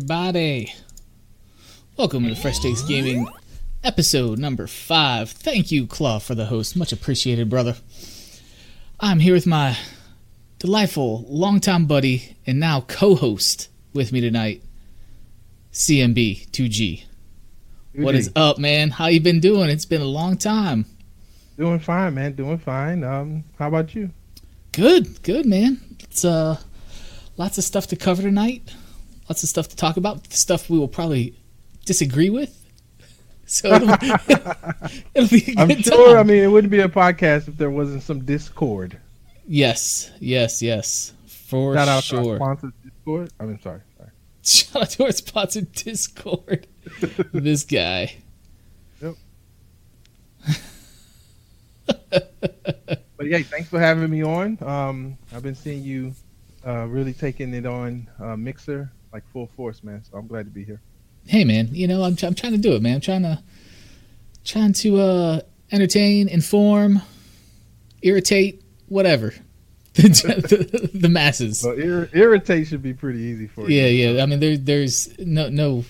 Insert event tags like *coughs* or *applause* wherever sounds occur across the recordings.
Everybody. Welcome to Fresh Takes Gaming episode number five. Thank you, Claw, for the host. Much appreciated, brother. I'm here with my delightful longtime buddy and now co-host with me tonight, CMB 2G. What is up, man? How you been doing? It's been a long time. Doing fine, man. Doing fine. Um, how about you? Good, good, man. It's uh, lots of stuff to cover tonight. Lots of stuff to talk about. Stuff we will probably disagree with. *laughs* So it'll, *laughs* it'll be a good I'm sure. time. I mean, it wouldn't be a podcast if there wasn't some Discord. yes, yes, yes, for Shout out to our sure. Discord. I mean, sorry, sorry. *laughs* Shout out to our sponsor Discord. this guy. Yep. But yeah, thanks for having me on. Um, I've been seeing you uh, really taking it on uh, Mixer like full force, man. So I'm glad to be here. Hey, man. You know I'm, I'm trying to do it, man. I'm trying to trying to uh, entertain, inform, irritate, whatever. *laughs* the, the masses. So ir- irritate should be pretty easy for Yeah, you. yeah. Yeah. I mean, there, there's no, no,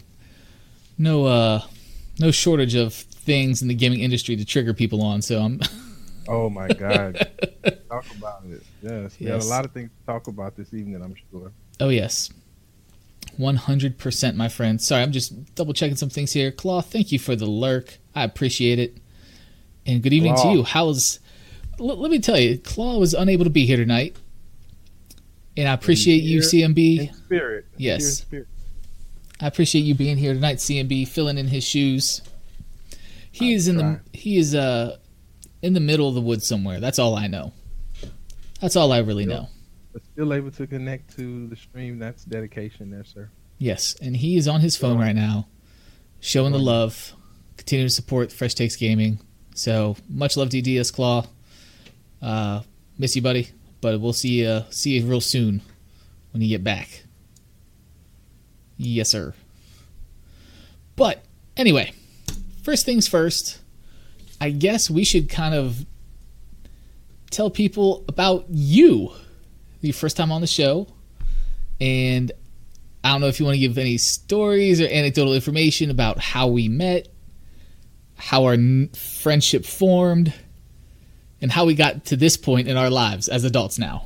no, uh, no shortage of things in the gaming industry to trigger people on. So I'm, *laughs* Oh my God. talk about it. Yes, we got Yes. a lot of things to talk about this evening. I'm sure. oh yes, one hundred percent, my friend. Sorry, I'm just double checking some things here. Claw, thank you for the lurk. I appreciate it. And good evening to you. How's? L- let me tell you, Claw was unable to be here tonight, and I appreciate you, CMB. In spirit. Yes. In spirit. I appreciate you being here tonight, CMB, filling in his shoes. He is in the he is uh in the middle of the woods somewhere. That's all I know. That's all I really Yep. know. But still able to connect to the stream. That's dedication there, sir. Yes, and he is on his phone right now, showing the love, continuing to support Fresh Takes Gaming. So much love to DS Claw. Uh, miss you, buddy, but we'll see you see you real soon when you get back. Yes, sir. But anyway, first things first. I guess we should kind of tell people about you. Your first time on the show, and I don't know if you want to give any stories or anecdotal information about how we met, how our friendship formed, and how we got to this point in our lives as adults now.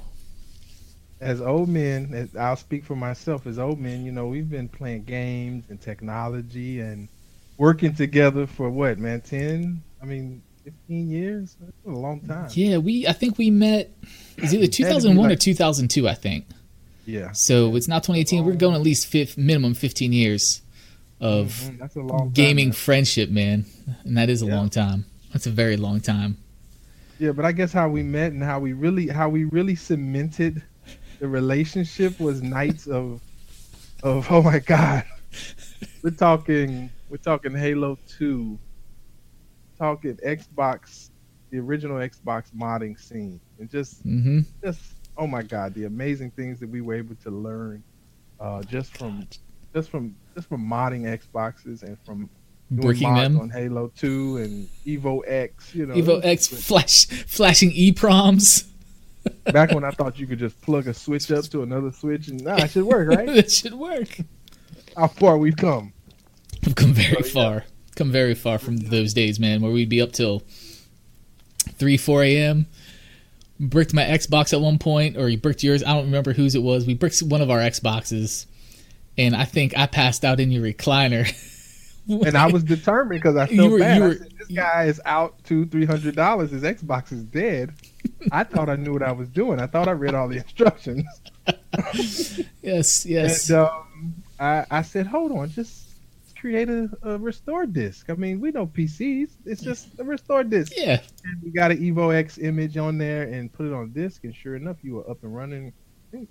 As old men, as I'll speak for myself. As old men, you know, we've been playing games and technology and working together for what, man? Ten? I mean, fifteen years? That's a long time. Yeah, we I think we met Is it either 2001 or 2002, I think. Yeah. So it's now 2018. We're going at least fif- minimum 15 years of Mhm, a long time, gaming man. friendship, man. And that is a Yeah. long time. That's a very long time. Yeah, but I guess how we met and how we really how we really cemented the relationship was nights of of oh my god. *laughs* We're talking we're talking Halo 2. Talking Xbox the original Xbox modding scene. And just hmm just oh my god, the amazing things that we were able to learn uh just from just from just from modding Xboxes and from Breaking them. on Halo 2 and Evo X, you know. Evo X flash flashing EPROMs. *laughs* back when I thought you could just plug a switch up to another switch and nah, it should work, right? *laughs* that should work. How far we've come. We've come very Oh, yeah. far. Come very far from those days, man, where we'd be up till three, four a.m. Bricked my Xbox at one point, or you bricked yours. I don't remember whose it was. We bricked one of our Xboxes, and I think I passed out in your recliner. *laughs* And I was determined because I felt were- bad. were- said, this guy is out two, three hundred dollars. His Xbox is dead. I thought I knew what I was doing. I thought I read all the instructions. *laughs* yes, yes. And um, I, I said, hold on, just create a, a restore disk. I mean, we know PCs. It's just a restore disk. yeah, And we got an Evo X image on there and put it on disk. And sure enough, you were up and running. I think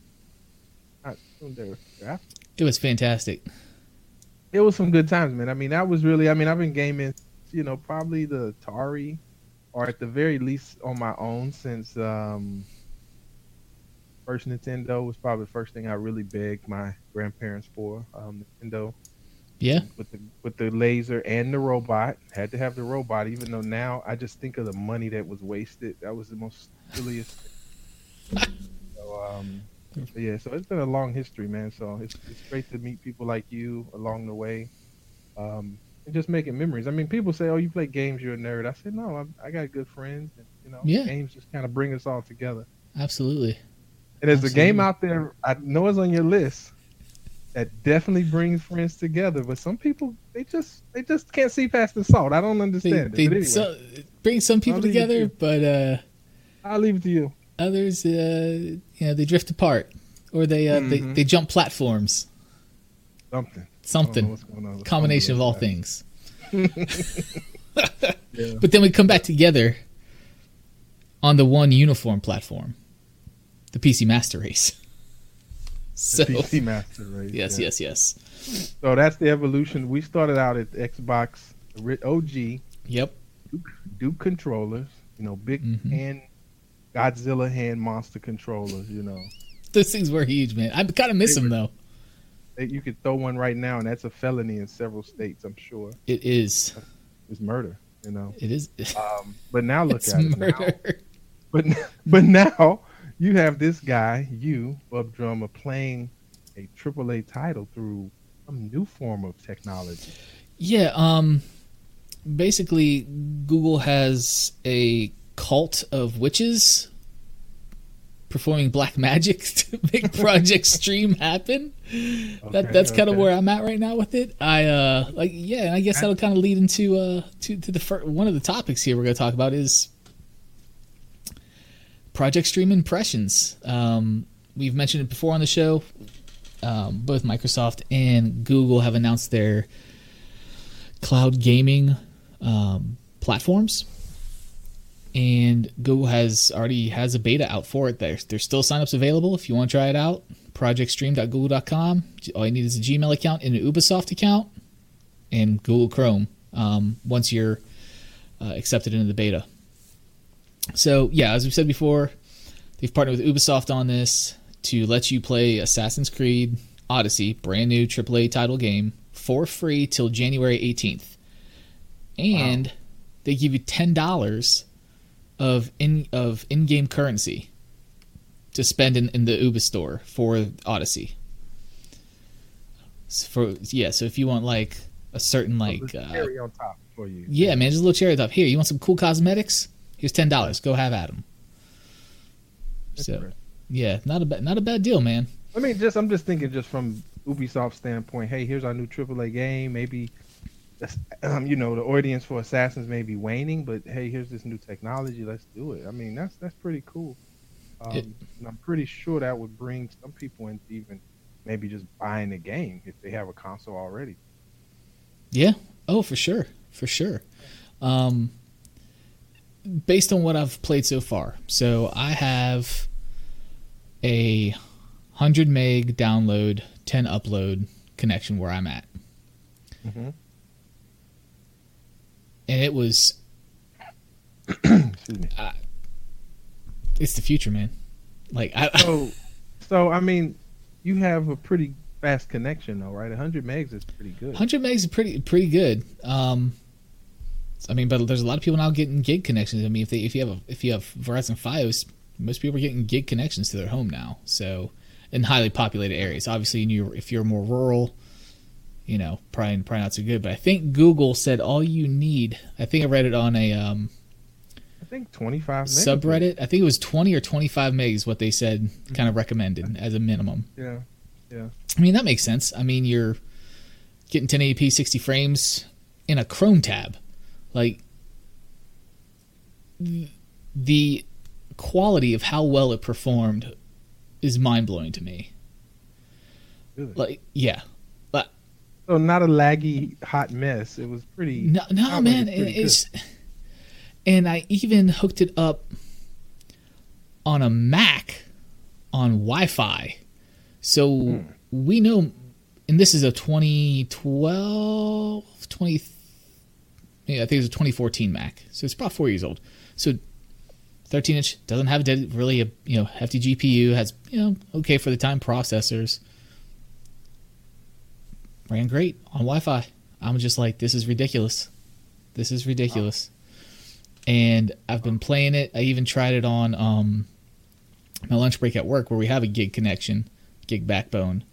not soon thereafter. it was fantastic. it was some good times, man. I mean, that was really. I mean, I've been gaming, you know, probably the Atari, or at the very least on my own since um, first Nintendo was probably the first thing I really begged my grandparents for. Um, Nintendo Yeah, with the with the laser and the robot. Had to have the robot, even though now I just think of the money that was wasted. That was the most silliest. thing. *laughs* so, um, yeah, so it's been a long history, man. So it's it's great to meet people like you along the way, um, and just making memories. I mean, people say, "Oh, you play games, you're a nerd." I said, "No, I'm, I got good friends, and you know, Yeah. games just kind of bring us all together." Absolutely. And there's a game out there I know it's on your list that definitely brings friends together, but some people they just they just can't see past the salt. I don't understand they it. But anyway, so, bring some people leave to together, but uh, I'll leave it to you. others, uh, you know, they drift apart or they uh, they, Mhm. they jump platforms. Something. I don't know Something. what's going on with Combination of all those things. *laughs* Yeah. But then we come back together on the one uniform platform, the PC Master Race. So PC Master Race. *laughs* yes, yeah. yes, yes. So that's the evolution. We started out at Xbox OG Yep. Duke controllers, you know, big Mhm. hand Godzilla hand monster controllers, you know. Those things were huge, man. I kind of miss them though. You could throw one right now and that's a felony in several states, I'm sure. It is. It's murder, you know. It is. Um, but now look *laughs* at it now. But *laughs* but now you have this guy, you, Bub Drummer, playing a AAA title through some new form of technology. Yeah, um basically Google has a cult of witches performing black magic *laughs* to make *laughs* Project Stream happen. that Okay, that's kind of okay. where I'm at right now with it. I uh like yeah, and I guess that'll kind of lead into uh to to the fir- one of the topics here we're going to talk about is Project Stream impressions. Um we've mentioned it before on the show. Um, both Microsoft and Google have announced their cloud gaming um, platforms. And google has already has a beta out for it. There's, there's still signups available. If you want to try it out projectstream.google.com all you need is a gmail account and an ubisoft account and google chrome um, once you're uh, accepted into the beta so yeah as we've said before they've partnered with ubisoft on this to let you play assassin's creed odyssey brand new aaa title game for free till january 18th and they give you ten dollars of in of in-game currency to spend in, in the Ubisoft store for Odyssey. So for yeah, so if you want like a certain like uh, cherry on top for you. yeah, man, just a little cherry on top. Here, you want some cool cosmetics? Here's ten dollars. Go have at them. So yeah, not a bad not a bad deal, man. I mean, just I'm just thinking, just from Ubisoft standpoint. Hey, here's our new AAA game. Maybe, um, you know, the audience for Assassins may be waning, but hey, here's this new technology. Let's do it. I mean, that's that's pretty cool. Um, It- and I'm pretty sure that would bring some people into even maybe just buying the game if they have a console already. Yeah. Oh, for sure. For sure. Um, based on what I've played so far, so I have a 100 meg download, 10 upload connection where I'm at. Mm-hmm. And it was, Excuse me. it's the future, man. Like, I, So, *laughs* so I mean, you have a pretty fast connection though, right? 100 megs is pretty good. 100 megs is pretty pretty good. Um, I mean, but there's a lot of people now getting gig connections. I mean, if they if you have a, if you have Verizon FiOS, most people are getting gig connections to their home now. So in highly populated areas, obviously, in your, if you're more rural, you know, probably probably not so good. But I think Google said all you need. I think I read it on a um, I think 25 megs. subreddit. I think it was 20 or 25 megs. What they said, kind of recommended as a minimum. Yeah, yeah. I mean, that makes sense. I mean, you're getting 1080p 60 frames in a Chrome tab. Like, the quality of how well it performed is mind blowing to me. Really? Like, yeah. But, So not a laggy hot mess. It was pretty. No, no man. it's pretty it's. And I even hooked it up on a Mac on Wi Fi. So Hmm. we know, and this is a 2012, 20, yeah, I think it was a 2014 Mac. So it's about four years old. So 13 inch doesn't have a really a you know hefty GPU. Has you know okay for the time processors. Ran great on Wi-Fi. I'm just like, this is ridiculous. This is ridiculous. And I've been playing it. I even tried it on um, my lunch break at work where we have a gig connection, gig backbone,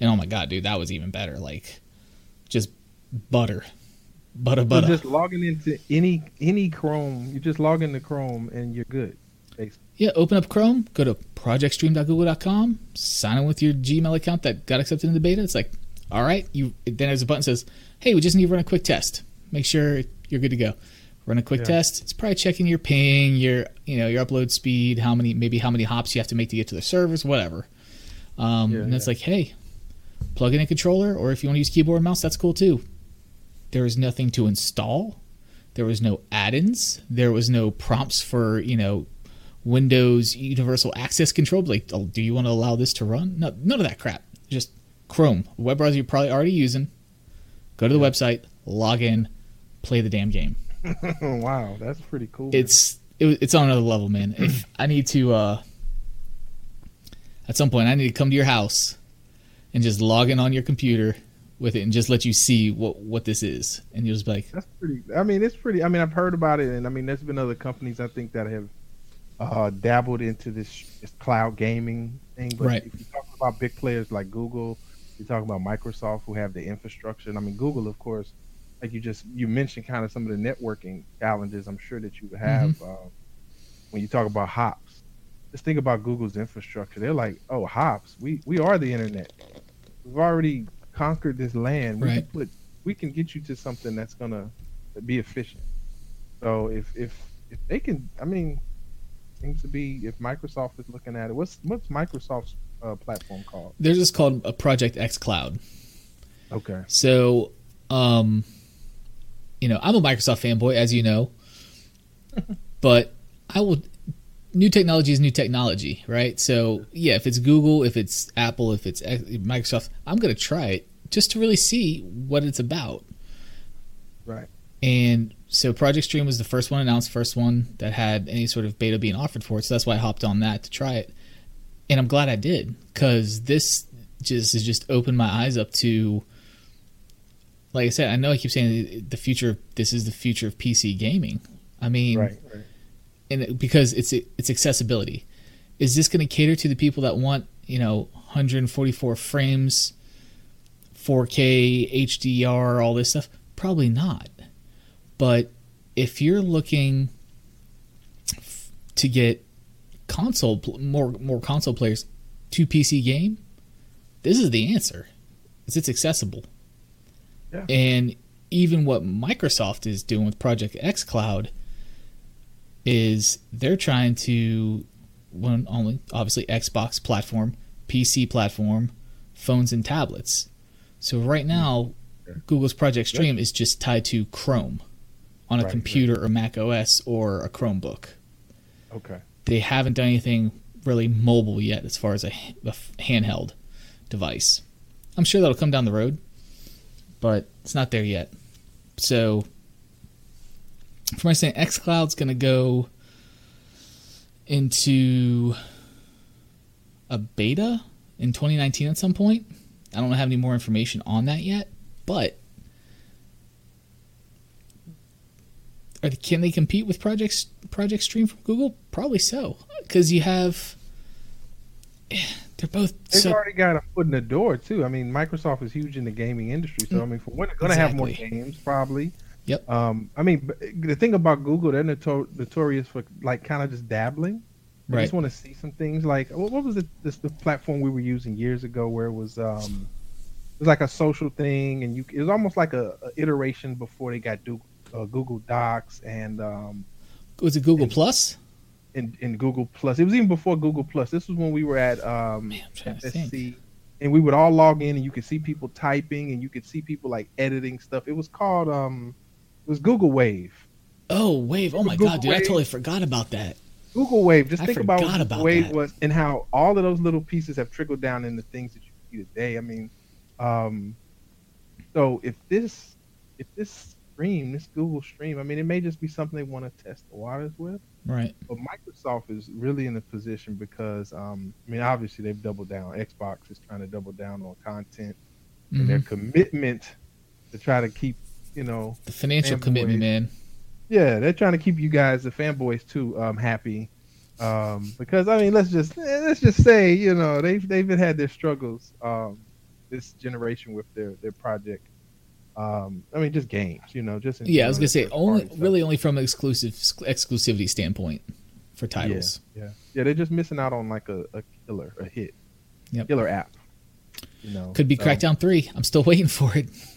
and oh my god, dude, that was even better. Like, just butter, butter, So butter. just logging into any any Chrome, you just log into Chrome and you're good. basically. Yeah, open up Chrome, go to projectstream.google.com, sign in with your Gmail account that got accepted in the beta. It's like, all right, you then there's a button that says, hey, we just need to run a quick test. Make sure you're good to go. Run a quick Yeah. test. It's probably checking your ping, your you know your upload speed, how many maybe how many hops you have to make to get to the servers, whatever. Um, Yeah, and it's yeah. like, hey, plug in a controller, or if you want to use keyboard and mouse, that's cool too. There is nothing to install. There was no add-ins. There was no prompts for you know Windows Universal Access Control. Like, oh, do you want to allow this to run? No, none of that crap. Just Chrome, web browser you're probably already using. Go to the website, log in, play the damn game. *laughs* wow, that's pretty cool. It's it, it's on another level, man. If I need to, uh, at some point, I need to come to your house and just log in on your computer with it and just let you see what what this is, and you'll just be like, That's pretty. I mean, it's pretty. I mean, I've heard about it, and I mean, there's been other companies I think that have uh, dabbled into this, this cloud gaming thing. But Right. if you talk about big players like Google, you talk about Microsoft, who have the infrastructure. And I mean, Google, of course, like you just you mentioned, kind of some of the networking challenges. I'm sure that you have Mm-hmm. um, when you talk about hops. Just think about Google's infrastructure. They're like, oh, hops. We we are the internet. We've already conquered this land. We Right. can put we can get you to something that's gonna be efficient. So if if if they can, I mean, seems to be if Microsoft is looking at it. What's what's Microsoft's uh, platform called? They're just called a Project X Cloud. Okay. So, um, you know, I'm a Microsoft fanboy, as you know, *laughs* but I will. New technology is new technology, right? So, yeah, if it's Google, if it's Apple, if it's Microsoft, I'm going to try it just to really see what it's about. Right. And so, Project Stream was the first one announced, first one that had any sort of beta being offered for it. So that's why I hopped on that to try it, and I'm glad I did because this just has just opened my eyes up to like I said, I know I keep saying the future. This is the future of PC gaming. I mean, Right. Right. And it- because it's it's accessibility. Is this going to cater to the people that want you know 144 frames, 4K HDR, all this stuff? Probably not. But if you're looking f- to get console pl- more more console players to PC game, this is the answer. Is it's accessible. Yeah. And even what Microsoft is doing with Project X Cloud is they're trying to one only obviously Xbox platform, PC platform, phones and tablets. So right hmm. now, Google's Project Stream is just tied to Chrome on a Right, computer or Mac OS or a Chromebook. Okay. They haven't done anything really mobile yet as far as a, a handheld device. I'm sure that'll come down the road, but it's not there yet. So, from my saying, xCloud's going to go into a beta in 2019 at some point. I don't have any more information on that yet, but are they, can they compete with Project Project Stream from Google? Probably so, because you have they're both They've so already got a foot in the door too. I mean, Microsoft is huge in the gaming industry, so I mean, for one, they're going to have more games probably. Yep. Um, I mean, the thing about Google, they're notor- notorious for like kind of just dabbling. I Right. just want to see some things like what, what was it? This the platform we were using years ago where it was um, it was like a social thing, and you it was almost like a, a iteration before they got Google, uh, Google Docs and um, was it Google Plus? in, in Google Plus. It was even before Google Plus. This was when we were at um, Man, I'm trying to think. FSC, and we would all log in, and you could see people typing, and you could see people like editing stuff. It was called um, was Google Wave. Oh, Wave! Oh my Google God, dude, I totally forgot about that. Google Wave. Just I think about what about Wave that. was and how all of those little pieces have trickled down into things that you see today. I mean, um, so if this if this stream, this Google stream, I mean, it may just be something they want to test the waters with. Right. But Microsoft is really in a position because, um, I mean, obviously they've doubled down. Xbox is trying to double down on content and their Mhm. commitment to try to keep, you know, The financial commitment, man. yeah, they're trying to keep you guys, the fanboys too, um, happy Um, because I mean, let's just let's just say, you know, they've they've had their struggles um, this generation with their their project. Um, I mean, just games, you know, just yeah. I was gonna say only really only from an exclusive exclusivity standpoint for titles. Yeah, yeah, yeah. They're just missing out on like a, a killer, a hit, yep. killer app. You know, could be so. Crackdown three. I'm still waiting for it. *laughs*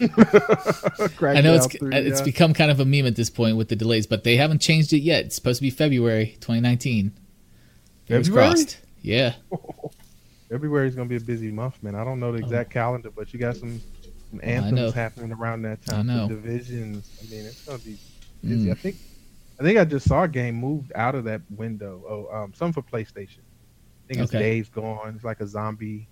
I know it's 3, it's yeah. become kind of a meme at this point with the delays, but they haven't changed it yet. It's supposed to be February 2019. February? crossed. Yeah. *laughs* February is going to be a busy month, man. I don't know the exact oh. calendar, but you got some, some anthems happening around that time. I know. divisions. I mean, it's going to be busy. Mm. I think I think I just saw a game moved out of that window. Oh, um, some for PlayStation. I think it's okay. Days Gone. It's like a zombie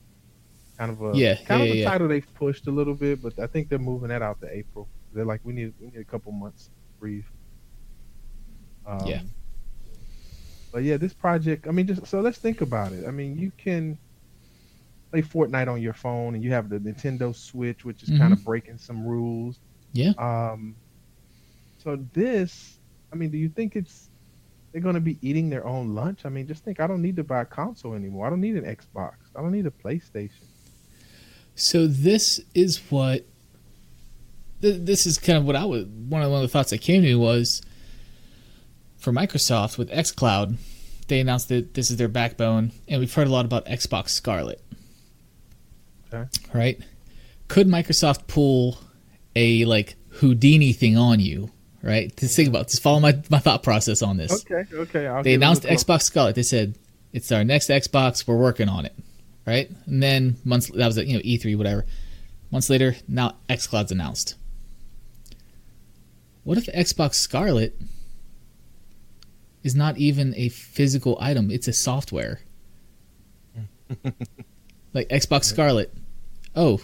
kind of a yeah, kind yeah, of a yeah. title they've pushed a little bit, but I think they're moving that out to April. They're like we need we need a couple months to breathe. Um, yeah. But yeah, this project. I mean, just so let's think about it. I mean, you can play Fortnite on your phone, and you have the Nintendo Switch, which is mm-hmm. kind of breaking some rules. Yeah. Um. So this I mean, do you think it's they're going to be eating their own lunch? I mean, just think I don't need to buy a console anymore. I don't need an Xbox. I don't need a PlayStation. So this is what this is kind of what I was one of, one of the thoughts that came to me was for Microsoft with xCloud, they announced that this is their backbone, and we've heard a lot about Xbox Scarlett. Okay. Right? Could Microsoft pull a like Houdini thing on you right? Just think about, just follow my, my thought process on this. Okay, okay. I'll they announced Xbox Scarlett. They said it's our next Xbox. We're working on it, right? And then months that was at you know E3 whatever. Months later, now XCloud's announced. What if Xbox Scarlett is not even a physical item? It's a software. *laughs* like Xbox Scarlett. Oh,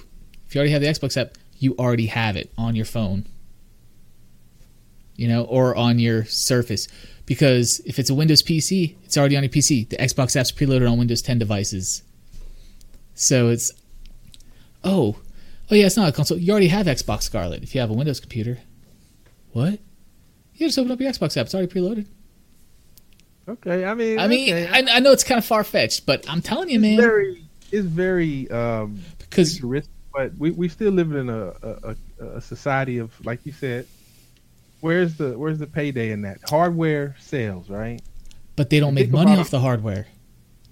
if you already have the Xbox app, you already have it on your phone you know, or on your Surface. Because if it's a Windows PC, it's already on your PC. The Xbox app's preloaded on Windows 10 devices. So it's, oh, oh yeah, it's not a console. You already have Xbox Scarlett if you have a Windows computer. What? You just open up your Xbox app. It's already preloaded. Okay, I mean, I mean, okay. I, I, know it's kind of far fetched, but I'm telling you, it's man, very, it's very um, because but we we still live in a, a, a society of like you said, where's the where's the payday in that hardware sales, right? But they don't make money off the hardware.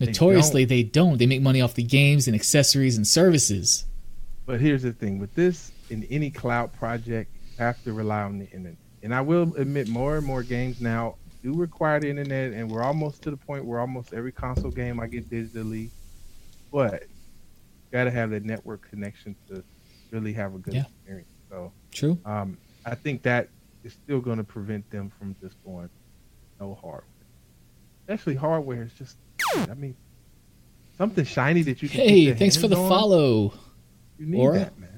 Notoriously, they don't. they don't. They make money off the games and accessories and services. But here's the thing: with this, in any cloud project, you have to rely on the internet. And I will admit, more and more games now do require the internet, and we're almost to the point where almost every console game I get digitally. But got to have that network connection to really have a good yeah. experience. So true. Um, I think that is still going to prevent them from just going no hardware. Especially hardware is just, I mean, something shiny that you can. Hey, thanks for the on, follow. You need Aura? that, man.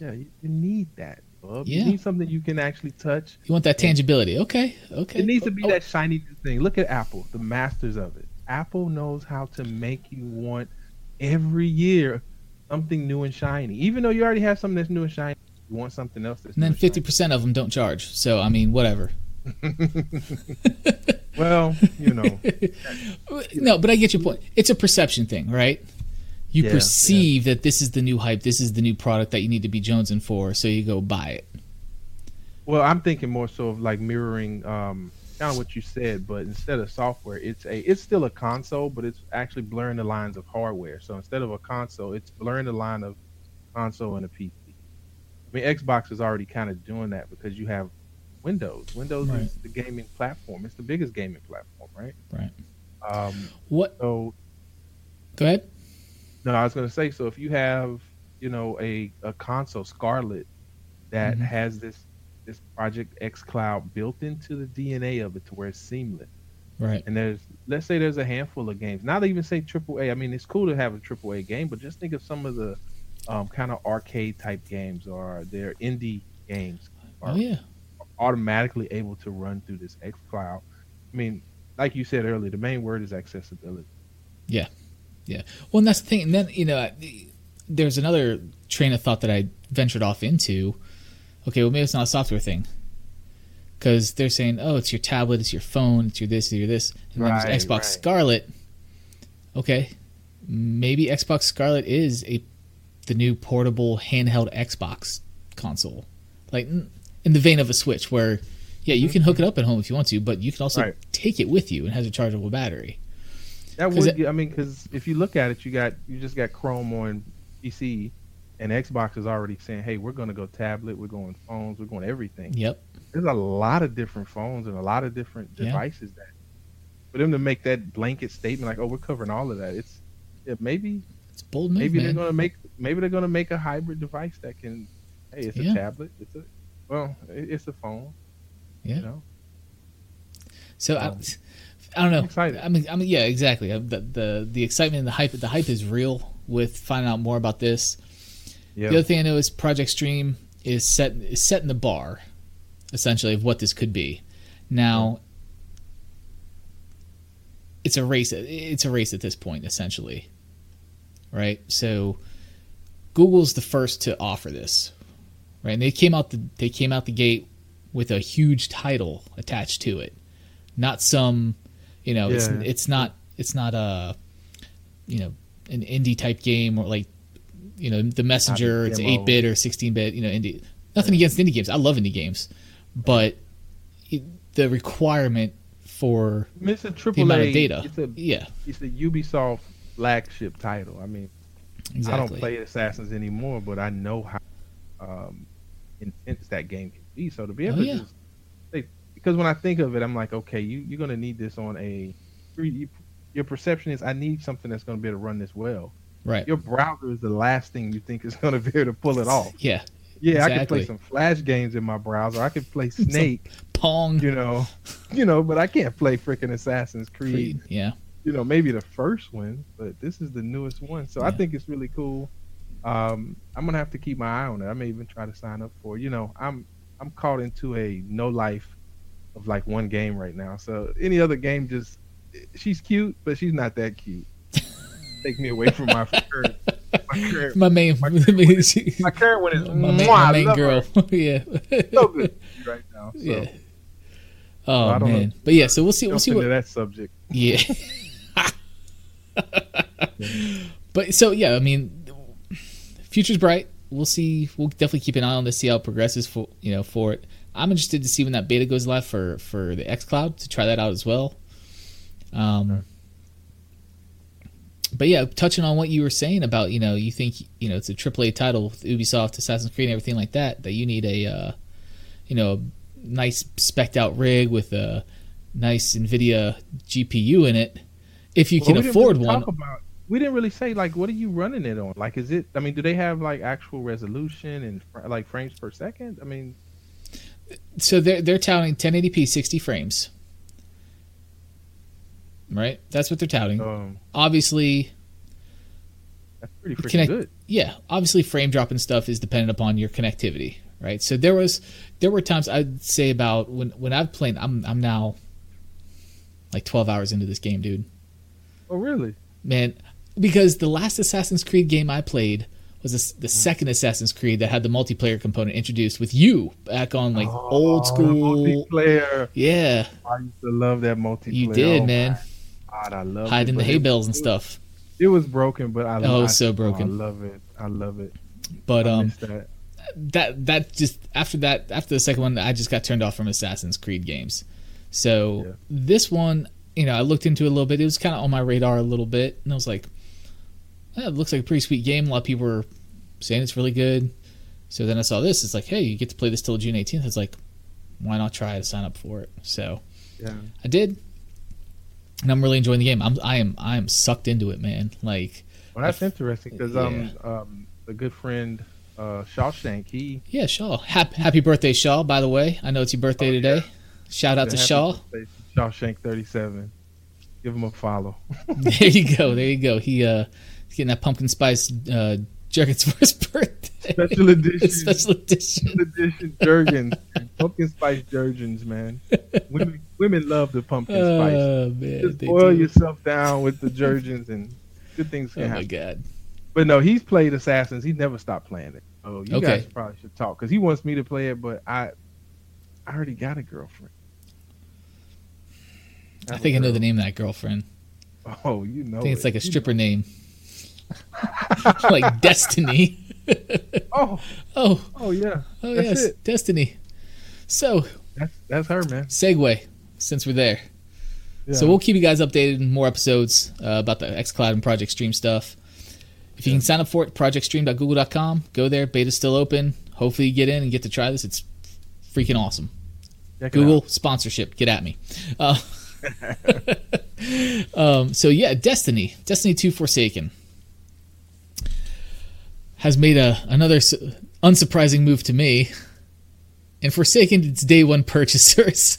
Yeah, you, you need that. Bub. Yeah. You need something you can actually touch. You want that tangibility. Okay. Okay. It needs to be oh. that shiny thing. Look at Apple, the masters of it. Apple knows how to make you want every year something new and shiny. Even though you already have something that's new and shiny, you want something else. and then fifty percent of them don't charge. So I mean, whatever. *laughs* well, you know. *laughs* no, but I get your point. It's a perception thing, right? You yeah, perceive yeah. that this is the new hype, this is the new product that you need to be jonesing for, so you go buy it. Well, I'm thinking more so of like mirroring um, kind of what you said, but instead of software, it's a it's still a console, but it's actually blurring the lines of hardware. So instead of a console, it's blurring the line of console and a PC. I mean, Xbox is already kind of doing that because you have Windows. Windows right. is the gaming platform. It's the biggest gaming platform, right? Right. Um, what? So, go ahead. No, I was going to say. So if you have, you know, a a console Scarlett, that mm-hmm. has this this Project X Cloud built into the DNA of it to where it's seamless. Right. And there's let's say there's a handful of games. Not even say triple A. I mean, it's cool to have a triple A game, but just think of some of the um, kind of arcade type games or their indie games are oh, yeah. Automatically able to run through this X Cloud. I mean, like you said earlier, the main word is accessibility. Yeah, yeah. Well, and that's the thing. And then you know, there's another train of thought that I ventured off into. Okay, well maybe it's not a software thing. because they're saying, oh, it's your tablet, it's your phone, it's your this, it's your this, and then there's Xbox right. Scarlett. Okay, maybe Xbox Scarlett is a the new portable handheld Xbox console, like in the vein of a Switch, where yeah, you mm-hmm. can hook it up at home if you want to, but you can also Right. take it with you and has a chargeable battery. That would, it- I mean, because if you look at it, you got you just got Chrome on PC, and Xbox is already saying, "Hey, we're going to go tablet, we're going phones, we're going everything." Yep. There's a lot of different phones and a lot of different Yeah. devices that for them to make that blanket statement like, "Oh, we're covering all of that," it's yeah, maybe It's bold move, maybe man. they're going to make maybe they're going to make a hybrid device that can, hey, it's Yeah. a tablet, it's a well, it's a phone, Yeah. you know. So I, Um, I don't know. I'm excited. I mean, I mean, yeah, exactly. Uh, The, the the excitement and the hype. The hype is real with finding out more about this. Yeah, The other thing I know is Project Stream is set is setting the bar, essentially, of what this could be. Now, it's a race. It's a race at this point, essentially, right? So, Google's the first to offer this, right? And they came out the they came out the gate with a huge title attached to it, not some, you know, it's Yeah. it's not it's not a, you know, an indie type game or like, you know, the messenger. It's eight bit or sixteen bit. You know, indie. Nothing against indie games. I love indie games, but it, the requirement for it's a triple the amount A of data, It's a yeah, it's a Ubisoft flagship title. I mean, exactly. I don't play Assassins anymore, but I know how um, intense that game can be. So to be able Oh, to yeah. just say, because when I think of it, I'm like, okay, you you're gonna need this on a you- your perception is I need something that's gonna be able to run this well. right. Your browser is the last thing you think is *laughs* gonna be able to pull it off. Yeah, Yeah, I can play some Flash games in my browser. I can play Snake, Pong. you know, you know, but I can't play freaking Assassin's Creed Creed. Yeah, you know, maybe the first one, but this is the newest one. So I think it's really cool. Um, I'm gonna have to keep my eye on it. I may even try to sign up for. it. You know, I'm I'm caught into a no life of like one game right now. So any other game, just she's cute, but she's not that cute. *laughs* Take me away from my current. My current, my main, my, *laughs* *laughs* my current one is my main, my main girl. yeah, So good right now. So yeah. Oh I don't know. man, but yeah. So we'll see. We'll see what. that subject. Yeah. but so yeah, I mean, future's bright. We'll see. We'll definitely keep an eye on this, see how it progresses for you know for it. I'm interested to see when that beta goes live for for the XCloud to try that out as well. Um. But yeah, touching on what you were saying about you know you think you know it's a AAA title with Ubisoft, Assassin's Creed, and everything like that that you need a uh, you know nice specked out rig with a nice Nvidia GPU in it. If you Well, can afford really one, talk about- we didn't really say like what are you running it on? Like, is it? I mean, do they have like actual resolution and fr- like frames per second? I mean, so they're they're touting 1080p 60 frames. Right? That's what they're touting. um, Obviously, that's pretty freaking Connect- good. yeah, obviously frame drop and stuff is dependent upon your connectivity, right? So there was there were times I'd say about when when I've played I'm I'm now like 12 hours into this game, dude. Oh, really? Man, because the last Assassin's Creed game I played was the second Assassin's Creed that had the multiplayer component introduced with you back on like old Oh, school. multiplayer. Yeah, I used to love that multiplayer. you did, Oh, man. God, I love Hide it, the hay bales and stuff. It was broken, but I Oh, love so broken. I love it. I love it. But I um, that. that that just after that after the second one i just got turned off from assassin's creed games so Yeah. this one you know i looked into it a little bit it was kind of on my radar a little bit and i was like "Eh, it looks like a pretty sweet game a lot of people were saying it's really good so then i saw this it's like hey you get to play this till june 18th it's like why not try to sign up for it so Yeah. i did and i'm really enjoying the game i'm i am i am sucked into it man like Well, that's interesting because Yeah. um um a good friend uh Shawshank he yeah shaw happy, happy birthday shaw by the way i know it's your birthday Oh, yeah. today shout out to Happy shaw birthday Shawshank thirty seven. Give him a follow. *laughs* there you go. There you go. He uh, he's getting that pumpkin spice uh, Jergens *laughs* for his birthday. Special edition. Special edition. Special edition Jergens, pumpkin spice Jergens, man. Women women love the pumpkin spice. Oh man, Just boil do. yourself down with the Jergens, and good things can Oh my happen. god. But no, he's played Assassins. He never stopped playing it. Oh, you Okay. guys probably should talk because he wants me to play it, but I, I already got a girlfriend. I think I know the name of that girlfriend. Oh, you know. I think it's it. like a You stripper name. *laughs* like Destiny. *laughs* Oh, Oh, oh yeah. oh That's yes, it. Destiny. So, That's that's her, man. segue, since we're there. So we'll keep you guys updated in more episodes uh, about the xCloud and Project Stream stuff. If you can sign up for it, projectstream.google.com. Go there. Beta's still open. Hopefully you get in and get to try this. It's freaking awesome. Check Google sponsorship. Get at me. Uh, *laughs* um, so yeah, Destiny, Destiny Two Forsaken, has made a another su- unsurprising move to me, and Forsaken its day one purchasers.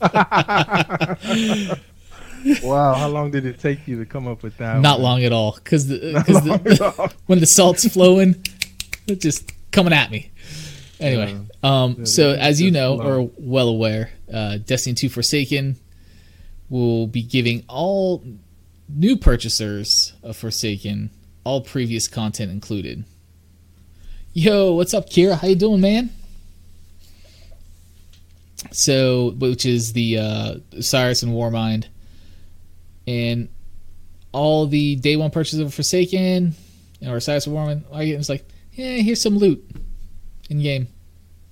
*laughs* Wow, how long did it take you to come up with that? Not one? long at all, because *laughs* Not long at all. *laughs* when the salt's flowing, it's just coming at me. Anyway, um, Yeah, so as you know or well aware, uh, Destiny 2 Forsaken will be giving all new purchasers of Forsaken all previous content included. Yo, what's up, Kira? How you doing, man? So, which is the uh, Osiris and Warmind, and all the day one purchases of Forsaken or Osiris and Warmind, it's like, yeah, here's some loot in game.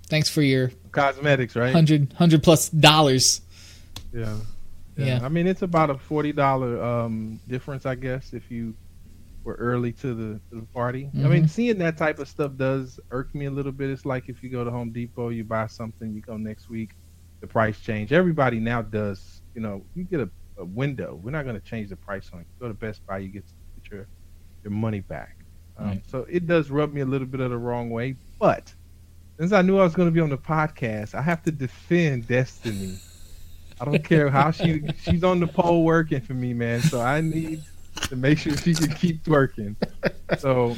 Thanks for your Cosmetics, right? hundred hundred plus dollars. Yeah. Yeah. I mean, it's about a forty dollar um, difference, I guess, if you were early to the to the party. I mean, Mhm. seeing that type of stuff does irk me a little bit. It's like if you go to Home Depot, you buy something, you go next week, the price change. Everybody now does. You know, you get a, a window. We're not going to change the price on you. Go to Best Buy, you get, get your your money back. Um, Right. So it does rub me a little bit of the wrong way, but since I knew I was going to be on the podcast, I have to defend Destiny. I don't care how she *laughs* she's on the pole working for me, man. So I need to make sure she can keep working. So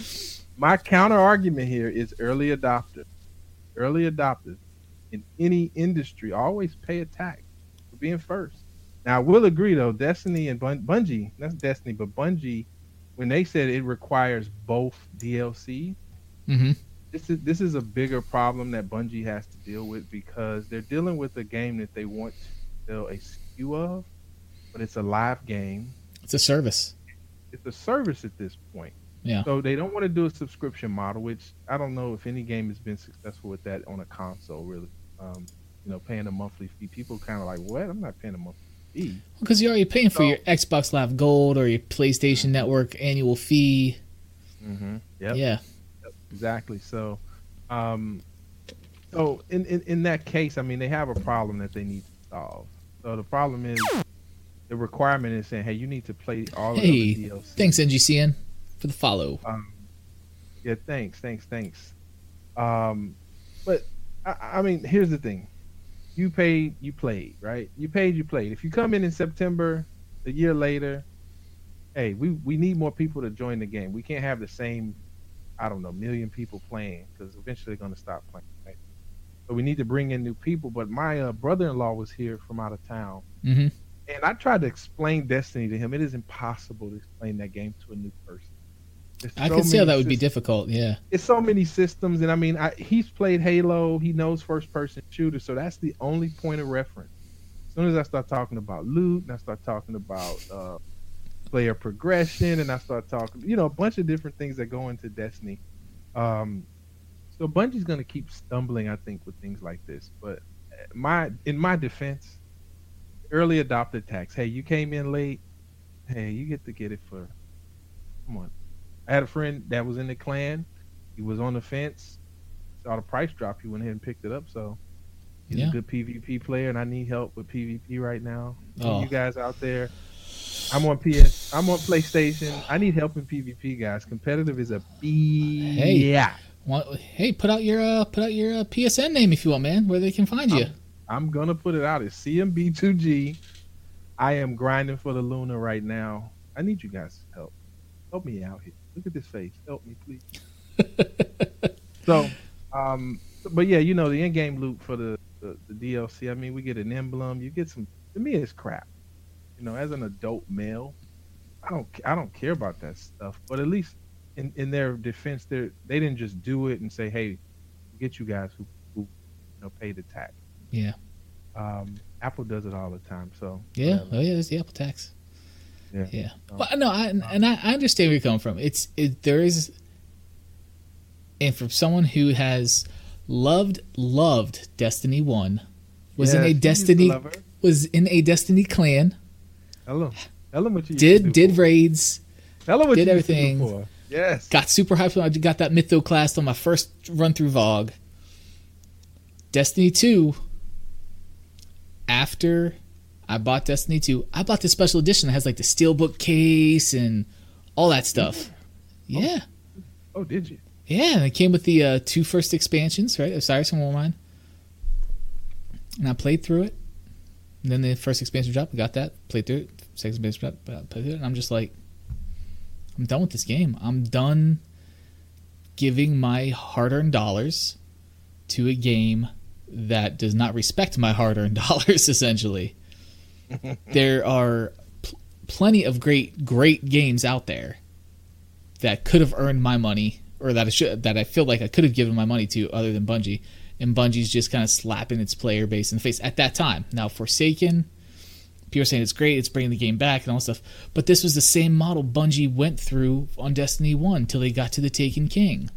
my counter argument here is early adopter. Early adopters in any industry always pay a tax for being first. Now I will agree though, Destiny and Bun- Bungie, that's Destiny, but Bungie, when they said it requires both DLC, Mm-hmm. this is this is a bigger problem that Bungie has to deal with because they're dealing with a game that they want to sell a SKU of, but it's a live game. It's a service. It's a service at this point. Yeah. So they don't want to do a subscription model, which I don't know if any game has been successful with that on a console. Really, um, you know, paying a monthly fee. People kind of like, what? I'm not paying a monthly fee. Because you're already paying for your Xbox Live Gold or your PlayStation Network annual fee. Mm-hmm. Yep. Yeah. exactly. So, um, so in, in in that case, I mean, they have a problem that they need to solve. So the problem is the requirement is saying, hey, you need to play all Hey, of the DLC. Thanks, NGCN, for the follow. Um, yeah, thanks, thanks, thanks. Um, but I, I mean, here's the thing: you paid, you played, right? You paid, you played. If you come in in September, a year later, hey, we we need more people to join the game. We can't have the same, I don't know, million people playing because eventually they're gonna stop playing. Right? So we need to bring in new people. But my uh, brother-in-law was here from out of town, Mm-hmm. And I tried to explain Destiny to him. It is impossible to explain that game to a new person. There's I so can see how that would be difficult. Yeah. it's so many systems, and I mean, I, he's played Halo. He knows first-person shooters, so that's the only point of reference. As soon as I start talking about loot, and I start talking about uh, player progression, and I start talking, you know, a bunch of different things that go into Destiny. Um, so Bungie's going to keep stumbling, I think, with things like this. But uh, my, in my defense, early adopter tax. Hey, you came in late. Hey, you get to get it for. Come on. I had a friend that was in the clan. He was on the fence. Saw the price drop. He went ahead and picked it up. So he's Yeah. a good PvP player, and I need help with PvP right now. Oh. You guys out there, I'm on PS. I'm on PlayStation. I need help in PvP, guys. Competitive is a B. Hey. Yeah. Hey, put out your uh, put out your uh, PSN name if you want, man. Where they can find you. I'm gonna put it out. It's CMB2G. I am grinding for the Luna right now. I need you guys' help. Help me out here. Look at this face. Help me, please. *laughs* so, um, but yeah, you know the in-game loot for the, the the DLC. I mean, we get an emblem. You get some. To me, it's crap. You know, as an adult male, I don't I don't care about that stuff. But at least in in their defense, they they didn't just do it and say, hey, get you guys who who you know, pay the tax. Yeah. Um, Apple does it all the time. So Yeah. whatever. Oh yeah. it's the Apple tax. Yeah. Yeah. Oh. Well, no, I, and I, I understand where you're coming from. It's it, there is, and from someone who has loved loved Destiny One, was in a you used to Destiny was in a Destiny clan. Tell them what you did did for. raids, Tell them what did you used to do everything. Yes. got super hyped when I got that Mythoclast on my first run through VOG. Destiny 2, after I bought Destiny 2, I bought the special edition that has like the steelbook case and all that stuff. Yeah. Oh, did you? Yeah, and it came with the uh, two first expansions, right? Osiris and Warmind. And I played through it. And then the first expansion dropped, I got that, played through it. Second expansion dropped, played through it, and I'm just like, I'm done with this game. I'm done giving my hard earned dollars to a game that does not respect my hard earned *laughs* dollars, essentially. *laughs* there are pl- plenty of great, great games out there that could have earned my money or that I should that I feel like I could have given my money to other than Bungie. And Bungie's just kind of slapping its player base in the face at that time. Now Forsaken, people are saying it's great, it's bringing the game back and all stuff. But this was the same model Bungie went through on Destiny 1 till they got to the Taken King.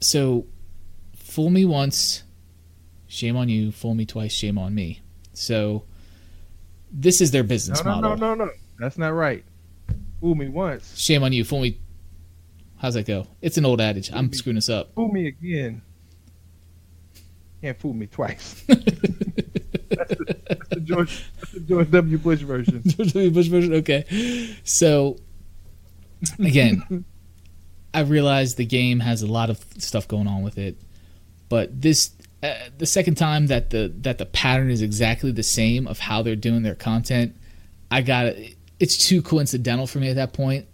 So fool me once, shame on you, fool me twice, shame on me. So this is their business No, no, model. no, no, no. That's not right. Fool me once. Shame on you, fool me. How's that go? It's an old adage. I'm screwing this up. Fool me again. Can't fool me twice. that's, *laughs* the, that's, the George, that's the George W. Bush version. *laughs* George W. Bush version. Okay. So again, *laughs* I realize the game has a lot of stuff going on with it, but this uh, the second time that the that the pattern is exactly the same of how they're doing their content, I got it's too coincidental for me at that point.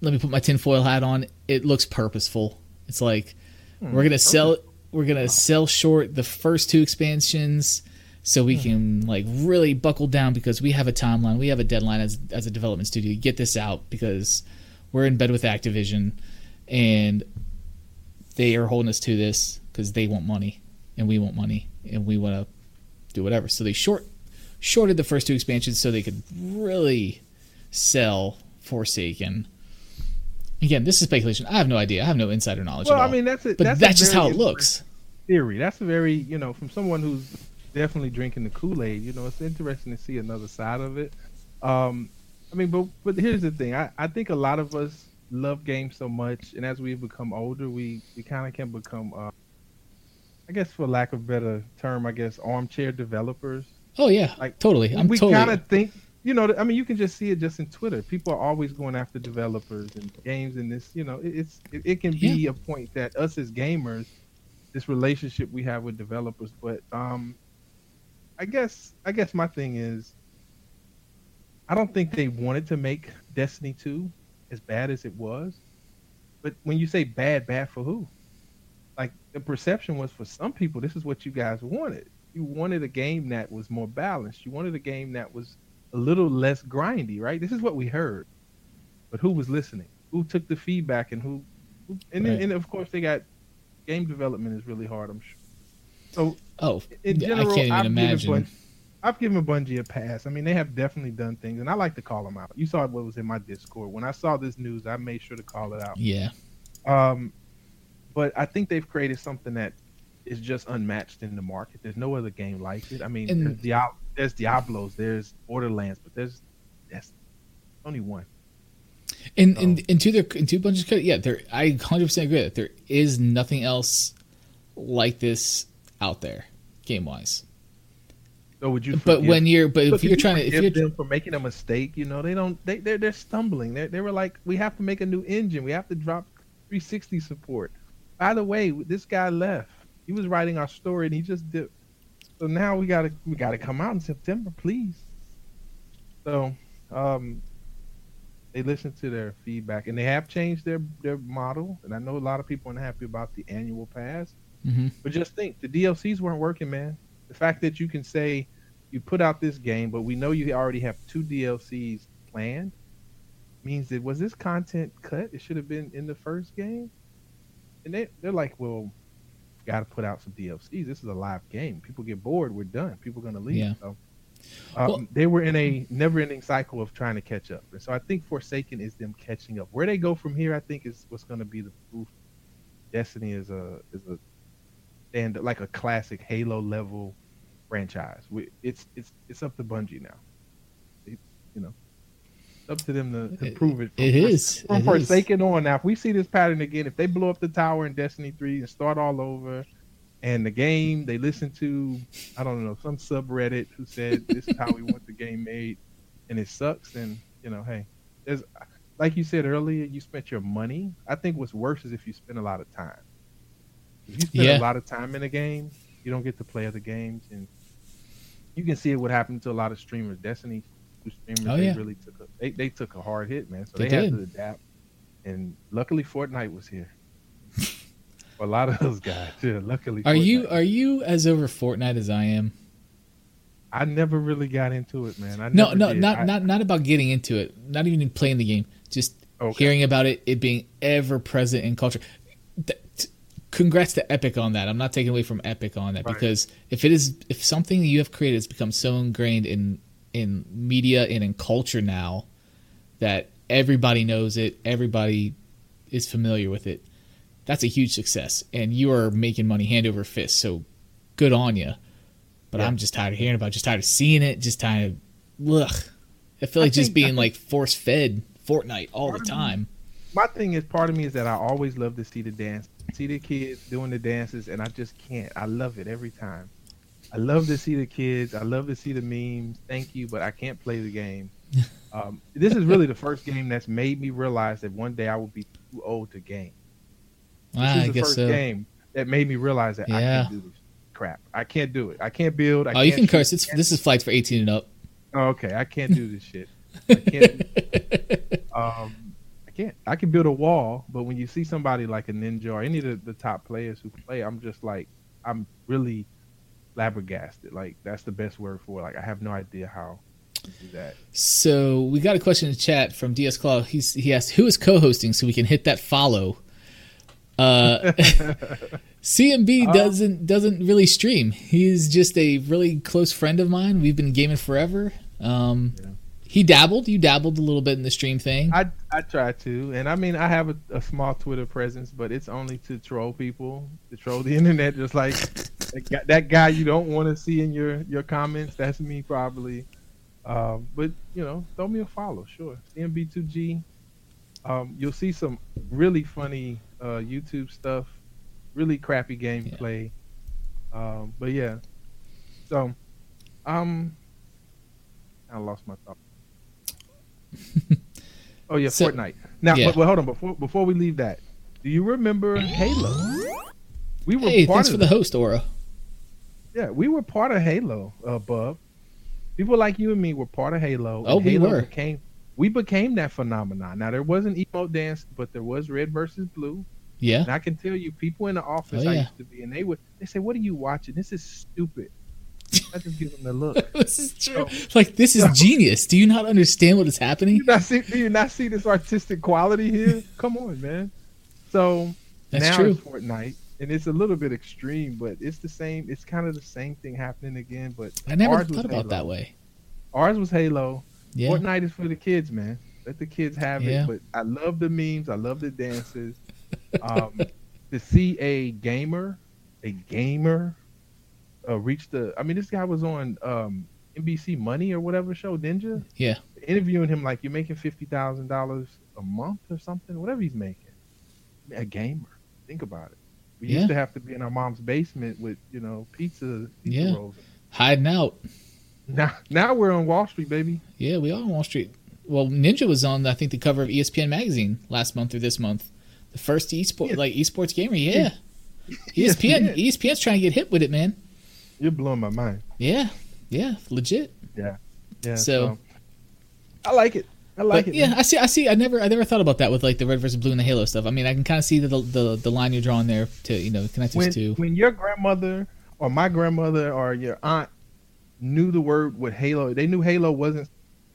Let me put my tinfoil hat on. It looks purposeful. It's like we're gonna sell we're gonna sell short the first two expansions so we can like really buckle down because we have a timeline, we have a deadline as as a development studio. Get this out because we're in bed with Activision, and they are holding us to this because they want money and we want money and we want to do whatever. So they short shorted the first two expansions so they could really sell Forsaken. Again, this is speculation. I have no idea. I have no insider knowledge Well. I mean, that's it. but that's, that's, just how it looks. Theory. That's a very, you know, from someone who's definitely drinking the Kool Aid. You know, it's interesting to see another side of it. Um, I mean, but but here's the thing. I, I think a lot of us love games so much, and as we become older, we we kind of can become, uh, I guess, for lack of a better term, I guess, armchair developers. Oh yeah, Like, totally. I'm we totally. kind of think, you know, I mean, you can just see it just in Twitter. People are always going after developers and games, and this, you know, it, it's it, it can be a point that us as gamers, this relationship we have with developers. But um, I guess I guess my thing is, I don't think they wanted to make Destiny two as bad as it was. But when you say bad, bad for who? Like the perception was for some people, this is what you guys wanted. You wanted a game that was more balanced. You wanted a game that was a little less grindy, right? This is what we heard. But who was listening? Who took the feedback and who? who and then, Right. and of course they got game development is really hard. I'm sure. So oh, in I general, can't even I've imagine. I've given Bungie a pass. I mean, they have definitely done things, and I like to call them out. You saw what was in my Discord when I saw this news. I made sure to call it out. yeah, Um, but I think they've created something that is just unmatched in the market. There's no other game like it. I mean, And- there's, Diablo, there's Diablos, there's Borderlands, but there's that's only one. and Oh. and, and to their and to Bungie's credit, yeah, there I 100 percent agree that there is nothing else like this out there, game wise. So would you? But when you're but if you're you trying to if forgive you're them for making a mistake, you know they don't. They they're they're stumbling. They they were like, we have to make a new engine. We have to drop 360 support. By the way, this guy left. He was writing our story and he just did. So now we gotta we gotta come out in September, please. So, um, they listened to their feedback and they have changed their their model. And I know a lot of people aren't happy about the annual pass. Mhm. But just think, the DLCs weren't working, man. The fact that you can say you put out this game, but we know you already have two DLCs planned, means that was this content cut? It should have been in the first game. And they they're like, well, got to put out some DLCs. This is a live game. People get bored. We're done. People are gonna leave. Yeah. So, um, Well- they were in a never-ending cycle of trying to catch up, and so I think Forsaken is them catching up. Where they go from here, I think, is what's going to be the proof. Destiny is a is a stand like a classic Halo level franchise. We, it's it's it's up to Bungie now. It, you know, it's up to them to, to prove it. it From- is. from It is. Forsaken on. Now, if we see this pattern again, if they blow up the tower in Destiny three and start all over, and the game they listen to, I don't know, some subreddit who said *laughs* this is how we want the game made, and it sucks, then you know, hey, there's like you said earlier, you spent your money. I think what's worse is if you spend a lot of time. If you spend Yeah. a lot of time in a game, you don't get to play other games, and you can see what happened to a lot of streamers. Destiny streamers, Oh, they really took a they, they took a hard hit, man. So They they, had did. to adapt, and luckily Fortnite was here. A lot of those guys, yeah. Luckily, Are you are you as over Fortnite as I am? I never really got into it, man. I No, no, did. not I- not not about getting into it. Not even playing the game. Just Okay. hearing about it, it being ever present in culture. Th- Congrats to Epic on that. I'm not taking away from Epic on that Right. because if it is if something you have created has become so ingrained in in media and in culture now that everybody knows it, everybody is familiar with it. That's a huge success, and you are making money hand over fist. So good on you. But Yeah. I'm just tired of hearing about, it, just tired of seeing it, just tired of, ugh. I feel I like just think- I being like force fed Fortnite all the time. My thing is part of me is that I always love to see the dance, see the kids doing the dances, and I just can't. I love it every time. I love to see the kids. I love to see the memes. Thank you, but I can't play the game. *laughs* Um, this is really the first game that's made me realize that one day I will be too old to game. This Ah, is I the guess first so. game that made me realize that I can't do this crap. I can't do it. I can't build. I Oh, you can't can shoot, curse. It's this is flights for 18 and up. Oh, okay, I can't do this shit. *laughs* I can't. *laughs* um, can't. I can build a wall, but when you see somebody like a ninja or any of the, the top players who play, I'm just like, I'm really flabbergasted. Like that's the best word for it. Like I have no idea how to do that. So we got a question in the chat from DS Claw. He's he asked who is co-hosting so we can hit that follow. Uh, *laughs* CMB Uh, doesn't doesn't really stream. He's just a really close friend of mine. We've been gaming forever. Um, Yeah. He dabbled. You dabbled a little bit in the stream thing. I I try to, and I mean I have a, a small Twitter presence, but it's only to troll people, to troll the *laughs* internet, just like that guy, you don't want to see in your your comments. That's me probably. Um, but you know, throw me a follow, sure. CMB2G. Um, you'll see some really funny uh, YouTube stuff, really crappy gameplay. Um, but yeah, so um, I lost my thought. Oh yeah, So- Fortnite. Now, yeah. but, but hold on before before we leave that. Do you remember Halo? We were hey, part thanks of for the host, Aura. Yeah, we were part of Halo, uh, Bub. People like you and me were part of Halo. Oh, we Halo were. Became, we became that phenomenon. Now there wasn't emote dance, but there was red versus blue. Yeah. And I can tell you, people in the office Oh, I yeah. used to be, and they would they say, "What are you watching? This is stupid." I just give them the look. *laughs* this is true. Oh. Like this is genius. Do you not understand what is Do happening? you not see? Do you not see this artistic quality here? Come on, man. So That's now true. it's Fortnite, and it's a little bit extreme, but it's the same. It's kind of the same thing happening again. But I never ours thought about Halo. that way. Ours was Halo. Yeah. Fortnite is for the kids, man. Let the kids have Yeah. it. But I love the memes. I love the dances. *laughs* Um, to see a gamer, a gamer, uh, reach the. I mean, this guy was on um, NBC Money or whatever show, Ninja. Yeah. Interviewing him like you're making fifty thousand dollars a month or something, whatever he's making. A gamer. Think about it. We Yeah. used to have to be in our mom's basement with you know pizza, pizza Yeah. rolls. Hiding out. *laughs* Now, now we're on Wall Street, baby. Yeah, we are on Wall Street. Well, Ninja was on, I think, the cover of ESPN magazine last month or this month. The first esports, Yeah. like esports gamer. Yeah, ESPN. ESPN. ESPN's trying to get hit with it, man. You're blowing my mind. Yeah, yeah, legit. Yeah. Yeah. So- I like it. I like but it. yeah, man. I see. I see. I never, I never thought about that with like the red versus blue and the Halo stuff. I mean, I can kind of see the, the the line you're drawing there to you know connect us to. when your grandmother or my grandmother or your aunt knew the word with Halo, they knew Halo wasn't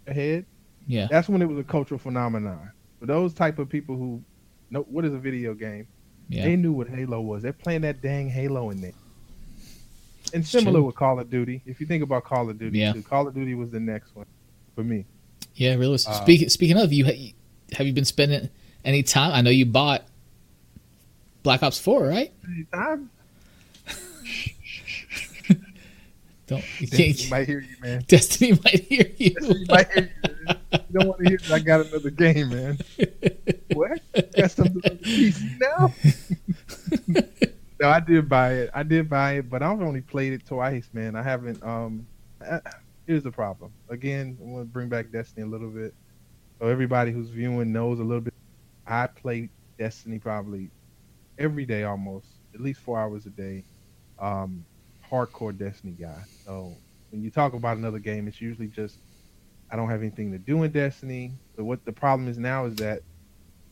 ahead. Yeah, That's when it was a cultural phenomenon. For those type of people who know what is a video game, Yeah. They knew what Halo was. They're playing that dang Halo in there. And similar with Call of Duty. If you think about Call of Duty, Yeah. too, Call of Duty was the next one for me. Yeah, really. Uh, Speaking speaking of you, have you been spending any time? I know you bought Black Ops Four, right? Anytime, *laughs* Don't you Destiny can't, might hear you, man. Destiny might hear you. Destiny might hear you. Man. You don't want to hear that I got another game, man. *laughs* what? Got something on the PC now? *laughs* no, I did buy it. I did buy it, but I've only played it twice, man. I haven't. Um, here's the problem. Again, I want to bring back Destiny a little bit, so everybody who's viewing knows a little bit. I play Destiny probably every day, almost at least four hours a day. Um, hardcore Destiny guy. So when you talk about another game, it's usually just I don't have anything to do in Destiny. But what the problem is now is that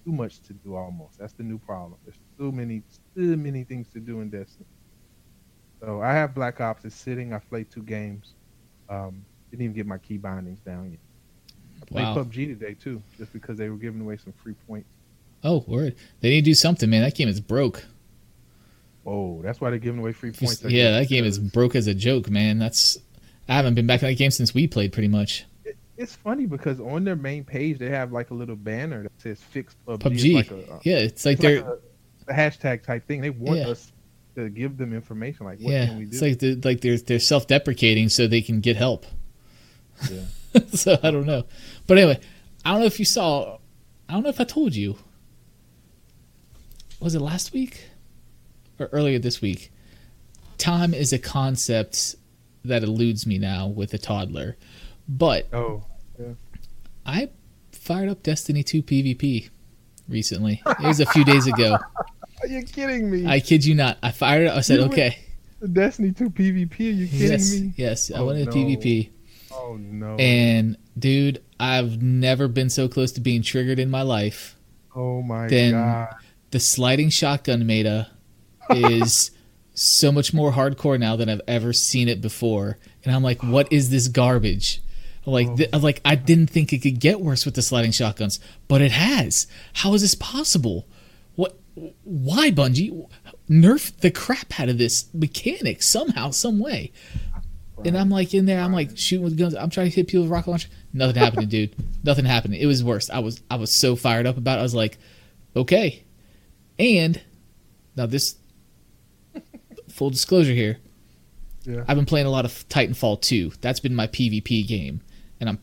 too much to do almost. That's the new problem. There's too many, too many things to do in Destiny. So I have Black Ops. It's sitting. I played two games. Um, didn't even get my key bindings down yet. I played Wow. PUBG today too, just because they were giving away some free points. Oh, word! They need to do something, man. That game is broke. Oh, that's why they're giving away free points. I yeah, that game is broke as a joke, man. That's I haven't been back in that game since we played, pretty much. it- It's funny because on their main page they have like a little banner that says "Fix PUBG." It's like a, Yeah, it's like it's they're like a, a hashtag type thing. They want Yeah. us to give them information. Like, what yeah, can we do? it's like they're, like they're they're self deprecating so they can get help. Yeah. *laughs* so I don't know, but anyway, I don't know if you saw. I don't know if I told you. Was it last week or earlier this week? Time is a concept that eludes me now with a toddler, but oh, I fired up Destiny 2 PvP recently. It was a few days ago. are you kidding me? I kid you not. I fired it. I said, You okay. Destiny 2 PvP? Are you kidding Yes, me? yes. I Oh, went into no. PvP. Oh no. And, dude, I've never been so close to being triggered in my life. oh my then- god. The sliding shotgun meta is *laughs* so much more hardcore now than I've ever seen it before. And I'm like, what is this garbage? Like, oh. th- I'm like I didn't think it could get worse with the sliding shotguns, but it has. How is this possible? What? Why, Bungie? Nerf the crap out of this mechanic somehow, some way. And I'm like in there, I'm like shooting with guns. I'm trying to hit people with rocket launcher. Nothing happening, dude. Nothing happening. It was worse. I was I was so fired up about it. I was like, okay. And now this *laughs* full disclosure here. Yeah. I've been playing a lot of Titanfall 2. That's been my PvP game. And I'm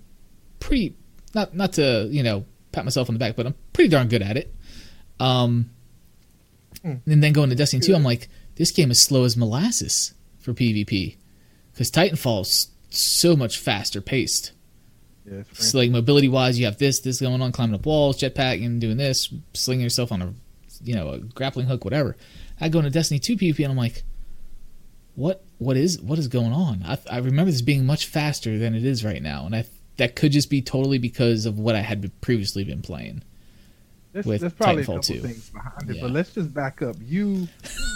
pretty not not to, you know, pat myself on the back, but I'm pretty darn good at it. Um Hmm. and then going to Destiny 2, I'm like, this game is slow as molasses for PvP. Because Titanfall's so much faster paced. Yeah, it's So like mobility wise, you have this, this going on, climbing up walls, jetpack, and doing this, slinging yourself on a, you know, a grappling hook, whatever. I go into Destiny 2 PvP and I'm like, what, what is, what is going on? I, I remember this being much faster than it is right now, and I that could just be totally because of what I had previously been playing. There's, with there's probably a Titanfall couple 2. things behind it, Yeah. but let's just back up. You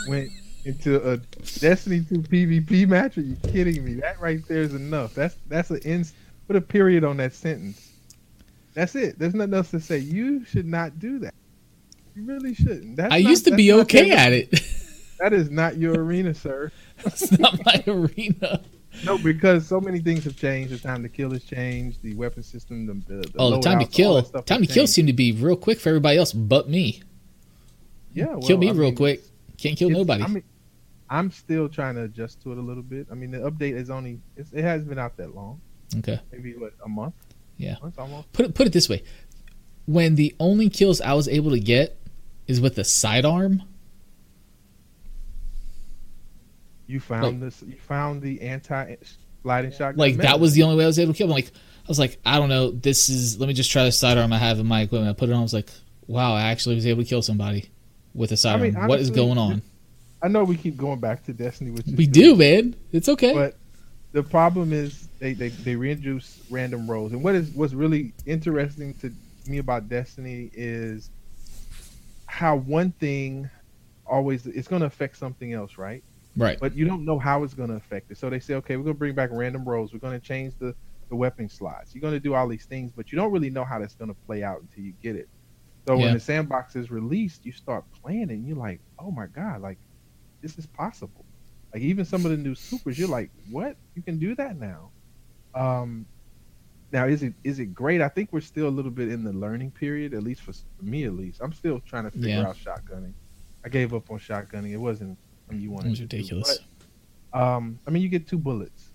went into a Destiny 2 PvP match? Are you kidding me? That right there is enough. That's that's an ins. Put a period on that sentence. That's it. There's nothing else to say. You should not do that. You really shouldn't. That's I not- used to be okay at it. That is not your arena, sir. *laughs* It's not my arena. No, because so many things have changed. The time to kill has changed. The weapon system, the, the, Oh, the time to kill, time to kill seemed to be real quick for everybody else but me. Yeah, well, kill me I real mean, quick. Can't kill nobody. I mean, I'm still trying to adjust to it a little bit. I mean, the update is only it's, it hasn't been out that long. okay. Maybe what a month. Yeah. month almost. put it put it this way: when the only kills I was able to get is with the sidearm, You found this. You found the anti sliding shotgun. like meta. that was the only way I was able to kill. I'm like, I was like, I don't know. This is. Let me just try the sidearm I have in my equipment. I put it on. I was like, wow, I actually was able to kill somebody with a sidearm. mean, what is going on? I know we keep going back to Destiny, which is We good, do, man. It's okay. But the problem is they, they they reintroduce random rolls, and what is what's really interesting to me about Destiny is how one thing always it's going to affect something else, right? Right. but you don't know how it's going to affect it. So they say, okay, we're going to bring back random rolls. We're going to change the, the weapon slots. You're going to do all these things, but you don't really know how that's going to play out until you get it. So Yeah. when the sandbox is released, you start playing it and you're like, oh my God, like this is possible. Like even some of the new supers, you're like, what? You can do that now. Um now is it is it great? I think we're still a little bit in the learning period, at least for, for me at least. I'm still trying to figure Yeah. out shotgunning. I gave up on shotgunning. It wasn't you It wanted was ridiculous. but, um I mean you get two bullets.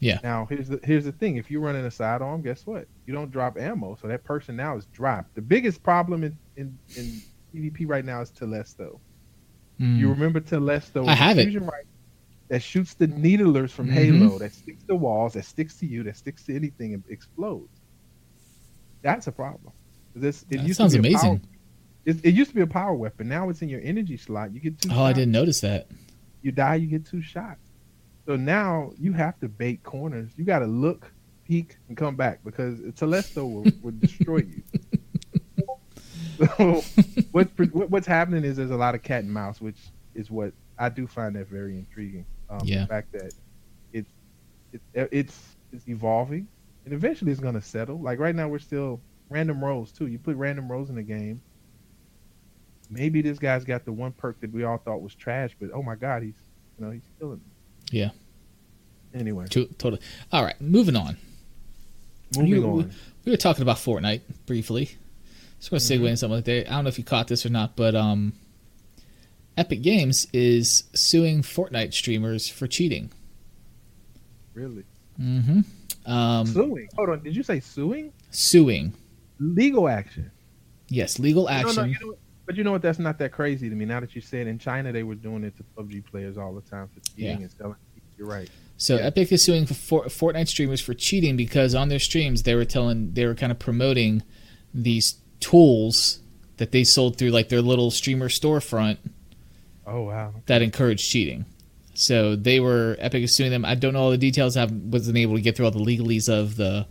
Yeah. Now here's the here's the thing. If you're running a sidearm, guess what? You don't drop ammo, so that person now is dropped. The biggest problem in in, in PvP right now is Telesto. Mm. You remember Telesto? I have it. Right, that shoots the needlers from Mhm. Halo, that sticks to walls, that sticks to you, that sticks to anything and explodes. That's a problem. This it That sounds to be a power- amazing. It, it used to be a power weapon. Now it's in your energy slot. You get two. Oh, I didn't notice that. You die, you get two shots. So now you have to bait corners. You got to look, peek, and come back because Telesto will, will destroy you. *laughs* So what's what, what's happening is there's a lot of cat and mouse, which is what I do find that very intriguing. Um, Yeah. The fact that it's it's it's it's evolving and eventually it's gonna settle. Like right now we're still random rolls too. You put random rolls in the game. Maybe this guy's got the one perk that we all thought was trash, but oh my god, he's you know he's killing. me. Yeah. Anyway, To- totally. All right, moving on. moving You- on. We were talking about Fortnite briefly. Just going to segue Mhm. into something like that. I don't know if you caught this or not, but um, Epic Games is suing Fortnite streamers for cheating. Really Mm-hmm. Um, suing? Hold on, did you say suing? suing. Legal action. Yes, legal action. no, you know? But you know what? That's not that crazy to me. Now that you said in China they were doing it to PUBG players all the time for cheating Yeah. and selling. You're right. So Yeah. Epic is suing for For- Fortnite streamers for cheating because on their streams they were telling they were kind of promoting these tools that they sold through like their little streamer storefront Oh wow. that encouraged cheating. So they were Epic is suing them. I don't know all the details. I wasn't able to get through all the legalese of the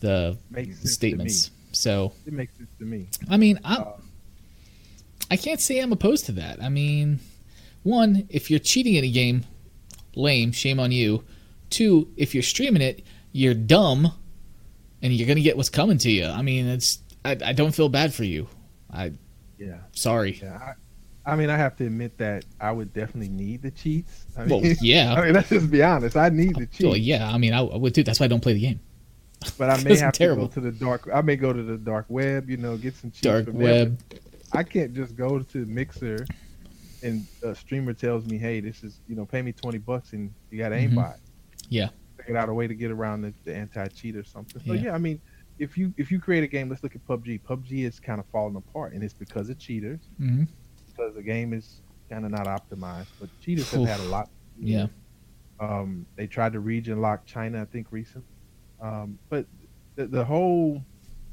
the statements. So. It makes sense to me. I mean, I Uh, I can't say I'm opposed to that. I mean, one, if you're cheating in a game, lame, shame on you. Two, if you're streaming it, you're dumb, and you're gonna get what's coming to you. I mean, it's I, I don't feel bad for you. I Yeah. sorry. Yeah. I, I mean, I have to admit that I would definitely need the cheats. I Well, *laughs* yeah. I mean, let's just be honest. I need the cheats. Well, yeah. I mean, I, I would too. That's why I don't play the game. But I *laughs* may have terrible. to go to the dark. I may go to the dark web. You know, get some cheats Dark from there. I can't just go to Mixer and a streamer tells me, "Hey, this is you know, pay me twenty bucks and you got Mhm. aimbot." Yeah. Figured out a way to get around the, the anti-cheat or something. So Yeah. yeah. I mean, if you if you create a game, let's look at PUBG. PUBG is kind of falling apart, and it's because of cheaters. hmm Because the game is kind of not optimized. But cheaters have had a lot. Yeah. Um, they tried to region lock China, I think, recently. Um, but the, the whole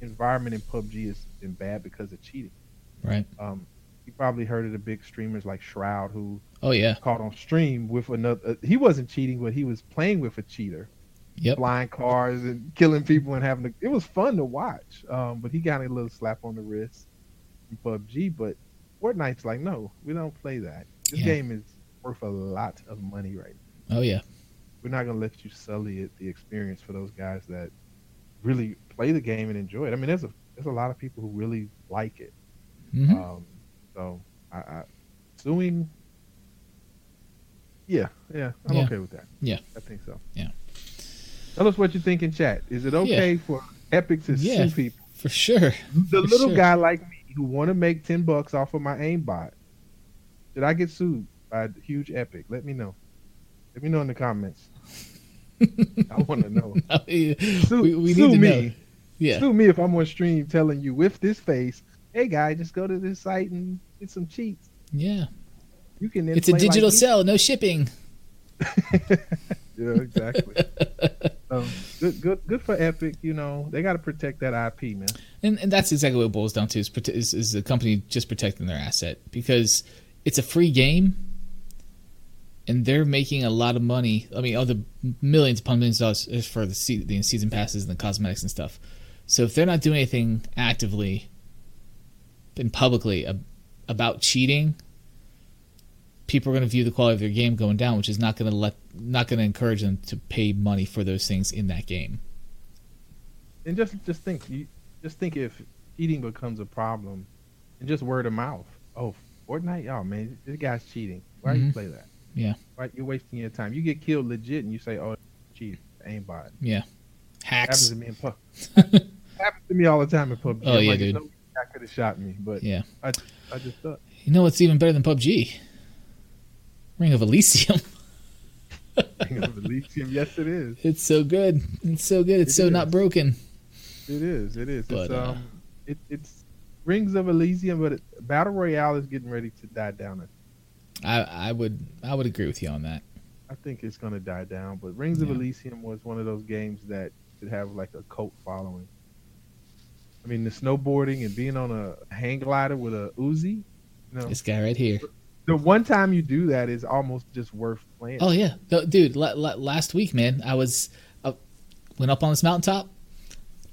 environment in PUBG has been bad because of cheating. Right. Um, you probably heard of the big streamers like Shroud who Oh yeah. caught on stream with another. Uh, he wasn't cheating, but he was playing with a cheater, Yep. flying cars and killing people and having. to, it was fun to watch. Um, but he got a little slap on the wrist in PUBG. But Fortnite's like, no, we don't play that. This Yeah. game is worth a lot of money right now. Oh yeah. We're not gonna let you sully it, the experience for those guys that really play the game and enjoy it. I mean, there's a there's a lot of people who really like it. Hmm Um, so I, I suing. Yeah, yeah, I'm Yeah. okay with that. Yeah. I think so. Yeah. Tell us what you think in chat. Is it okay for Epic to Yeah. sue people? For sure. *laughs* The For little sure. guy like me who want to make ten bucks off of my aimbot. Did I get sued by a huge Epic? Let me know. Let me know in the comments. *laughs* I want to know. *laughs* we, Sue, we sue need to me. know. Yeah. Sue me if I'm on stream telling you with this face, hey guy, just go to this site and get some cheats. Yeah. You can. It's a like digital me. sell, no shipping. *laughs* Yeah, exactly. *laughs* so, good, good, good for Epic. You know, they got to protect that IP, man. And, and that's exactly what it boils down to is, is is the company just protecting their asset because it's a free game, and they're making a lot of money. I mean, all the millions upon millions of dollars is for the, se- the season passes and the cosmetics and stuff. So if they're not doing anything actively and publicly ab- about cheating, people are going to view the quality of their game going down, which is not going to let not going to encourage them to pay money for those things in that game. And just, just think, you just think if cheating becomes a problem, and just word of mouth. Oh, Fortnite, oh man, this guy's cheating. Why you Mhm. play that? Yeah. Why you're wasting your time? You get killed legit, and you say, "Oh, cheat, aimbot." Yeah. Hacks. Happens to me in pub. *laughs* happens to me all the time in PUBG. Oh, yeah, like, dude. No guy could have shot me, but Yeah. I, I just thought. You know what's even better than PUBG? Ring of Elysium. *laughs* Ring of Elysium. Yes, it is. It's so good. It's so good. It's It so not broken. It is. It is. But, it's uh, um, it, it's Rings of Elysium, but it, Battle Royale is getting ready to die down. I, I would I would agree with you on that. I think it's going to die down. But Rings of Elysium was one of those games that should have like a cult following. I mean, the snowboarding and being on a hang glider with a Uzi. You know, This guy right here. the one time you do that is almost just worth playing. Oh yeah, No, dude. La- la- last week, man, I was went up on this mountaintop,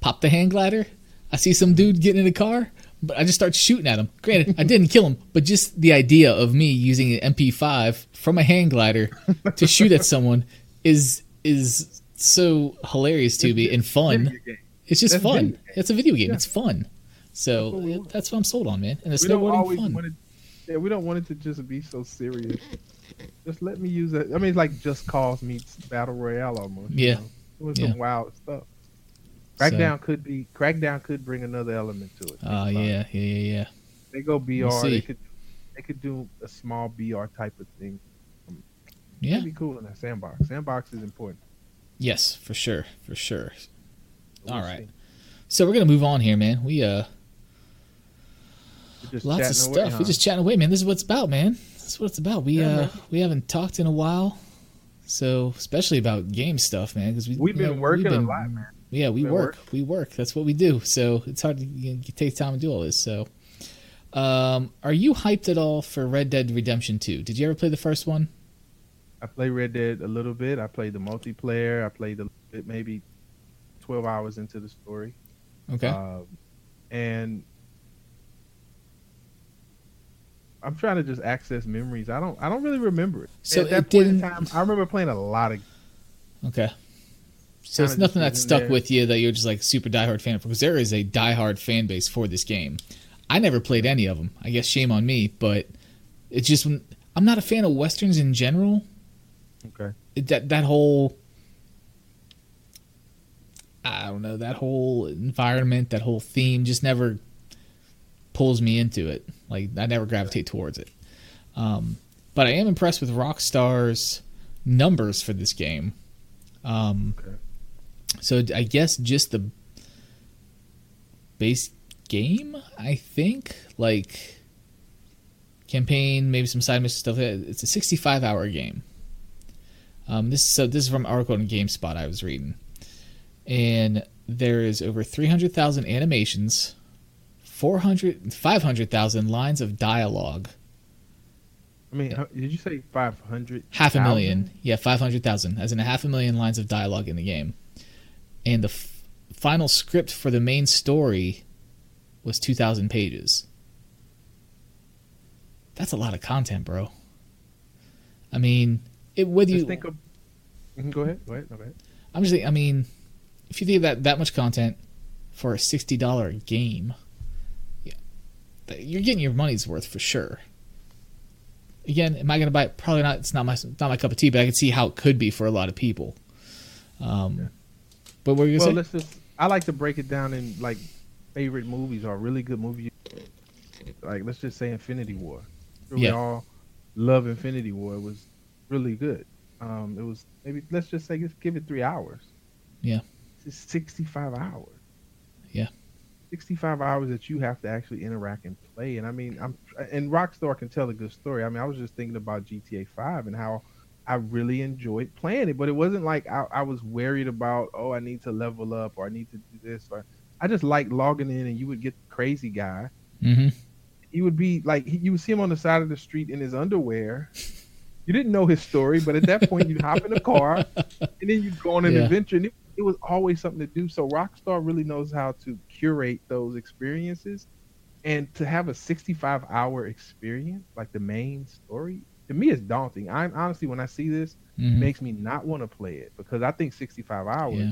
popped the hang glider. I see some dude getting in a car, but I just start shooting at him. Granted, I didn't kill him, but just the idea of me using an MP5 from a hang glider to shoot at someone is is so hilarious to me and fun. It's just That's fun. It's a video game. Yeah. It's fun. So That's what it- that's what I'm sold on, man. And the we snowboarding fun. it. Yeah, we don't want it to just be so serious. Just let me use it. I mean, it's like Just Cause meets Battle Royale almost. you Yeah. know? doing Yeah. some wild stuff. Crackdown could be Crackdown could bring another element to it. Oh it. yeah, yeah, yeah, yeah. they go BR. We'll they could they could do a small BR type of thing. Um, yeah. It'd be cool in that sandbox. Sandbox is important. Yes, for sure, for sure. All right. see. So we're gonna move on here, man. We uh lots of stuff. away, We're just chatting away, man. This is what it's about, man. This is what it's about. We Yeah, uh man. we haven't talked in a while, so especially about game stuff, man. Because we We've you been know, working we've a lot, man. Yeah, we Been work. We work. That's what we do. So it's hard to you know, take time to do all this. So, um, are you hyped at all for Red Dead Redemption Two? Did you ever play the first one? I played Red Dead a little bit. I played the multiplayer. I played a bit, maybe twelve hours into the story. Okay. Um, and I'm trying to just access memories. I don't. I don't really remember it. So at that point in time, I remember playing a lot of. Okay. So it's nothing that stuck there. with you that you're just like super diehard fan of because there is a diehard fan base for this game. I never played any of them. I guess shame on me, but it's just when I'm not a fan of westerns in general. Okay. It, that that whole I don't know that whole environment, that whole theme just never pulls me into it. Like I never gravitate towards it. Um, but I am impressed with Rockstar's numbers for this game. Um, Okay. so I guess just the base game, I think, like campaign, maybe some side mission stuff. It's a 65 hour game. Um, this so this is from an article on GameSpot I was reading, and there is over 300,000 animations, 400 500,000 lines of dialogue, I mean, how- did you say five hundred? half a million, yeah, 500,000, as in a half a million lines of dialogue in the game, and the f- final script for the main story was 2,000 pages. That's a lot of content, bro. I mean, it whether Just you think of. Mhm, Go ahead. Go ahead. Go ahead. I'm just I mean, if you think that that much content for a sixty dollar game, yeah, you're getting your money's worth for sure. Again, am I going to buy it? Probably not. It's not my not my cup of tea, but I can see how it could be for a lot of people. Um, Yeah. but what were you Well, going to let's just. I like to break it down in like favorite movies or really good movies. Like let's just say Infinity War. We Yeah. all love Infinity War. It was really good. Um, it was maybe let's just say just give it three hours. Yeah. It's sixty-five hours. Yeah. 65 hours that you have to actually interact and play. And I mean, I'm and Rockstar can tell a good story. I mean, I was just thinking about GTA 5 and how I really enjoyed playing it, but it wasn't like I, I was worried about, oh, I need to level up or I need to do this. Or I just like logging in and you would get the crazy guy. hmm He would be like, he, you would see him on the side of the street in his underwear. You didn't know his story, but at that point, you'd hop in a car *laughs* and then you'd go on an Yeah. adventure. And it, it was always something to do. So Rockstar really knows how to curate those experiences, and to have a 65 hour experience like the main story to me is daunting. I'm honestly when I see this, it hmm makes me not want to play it because I think 65 hours. Yeah.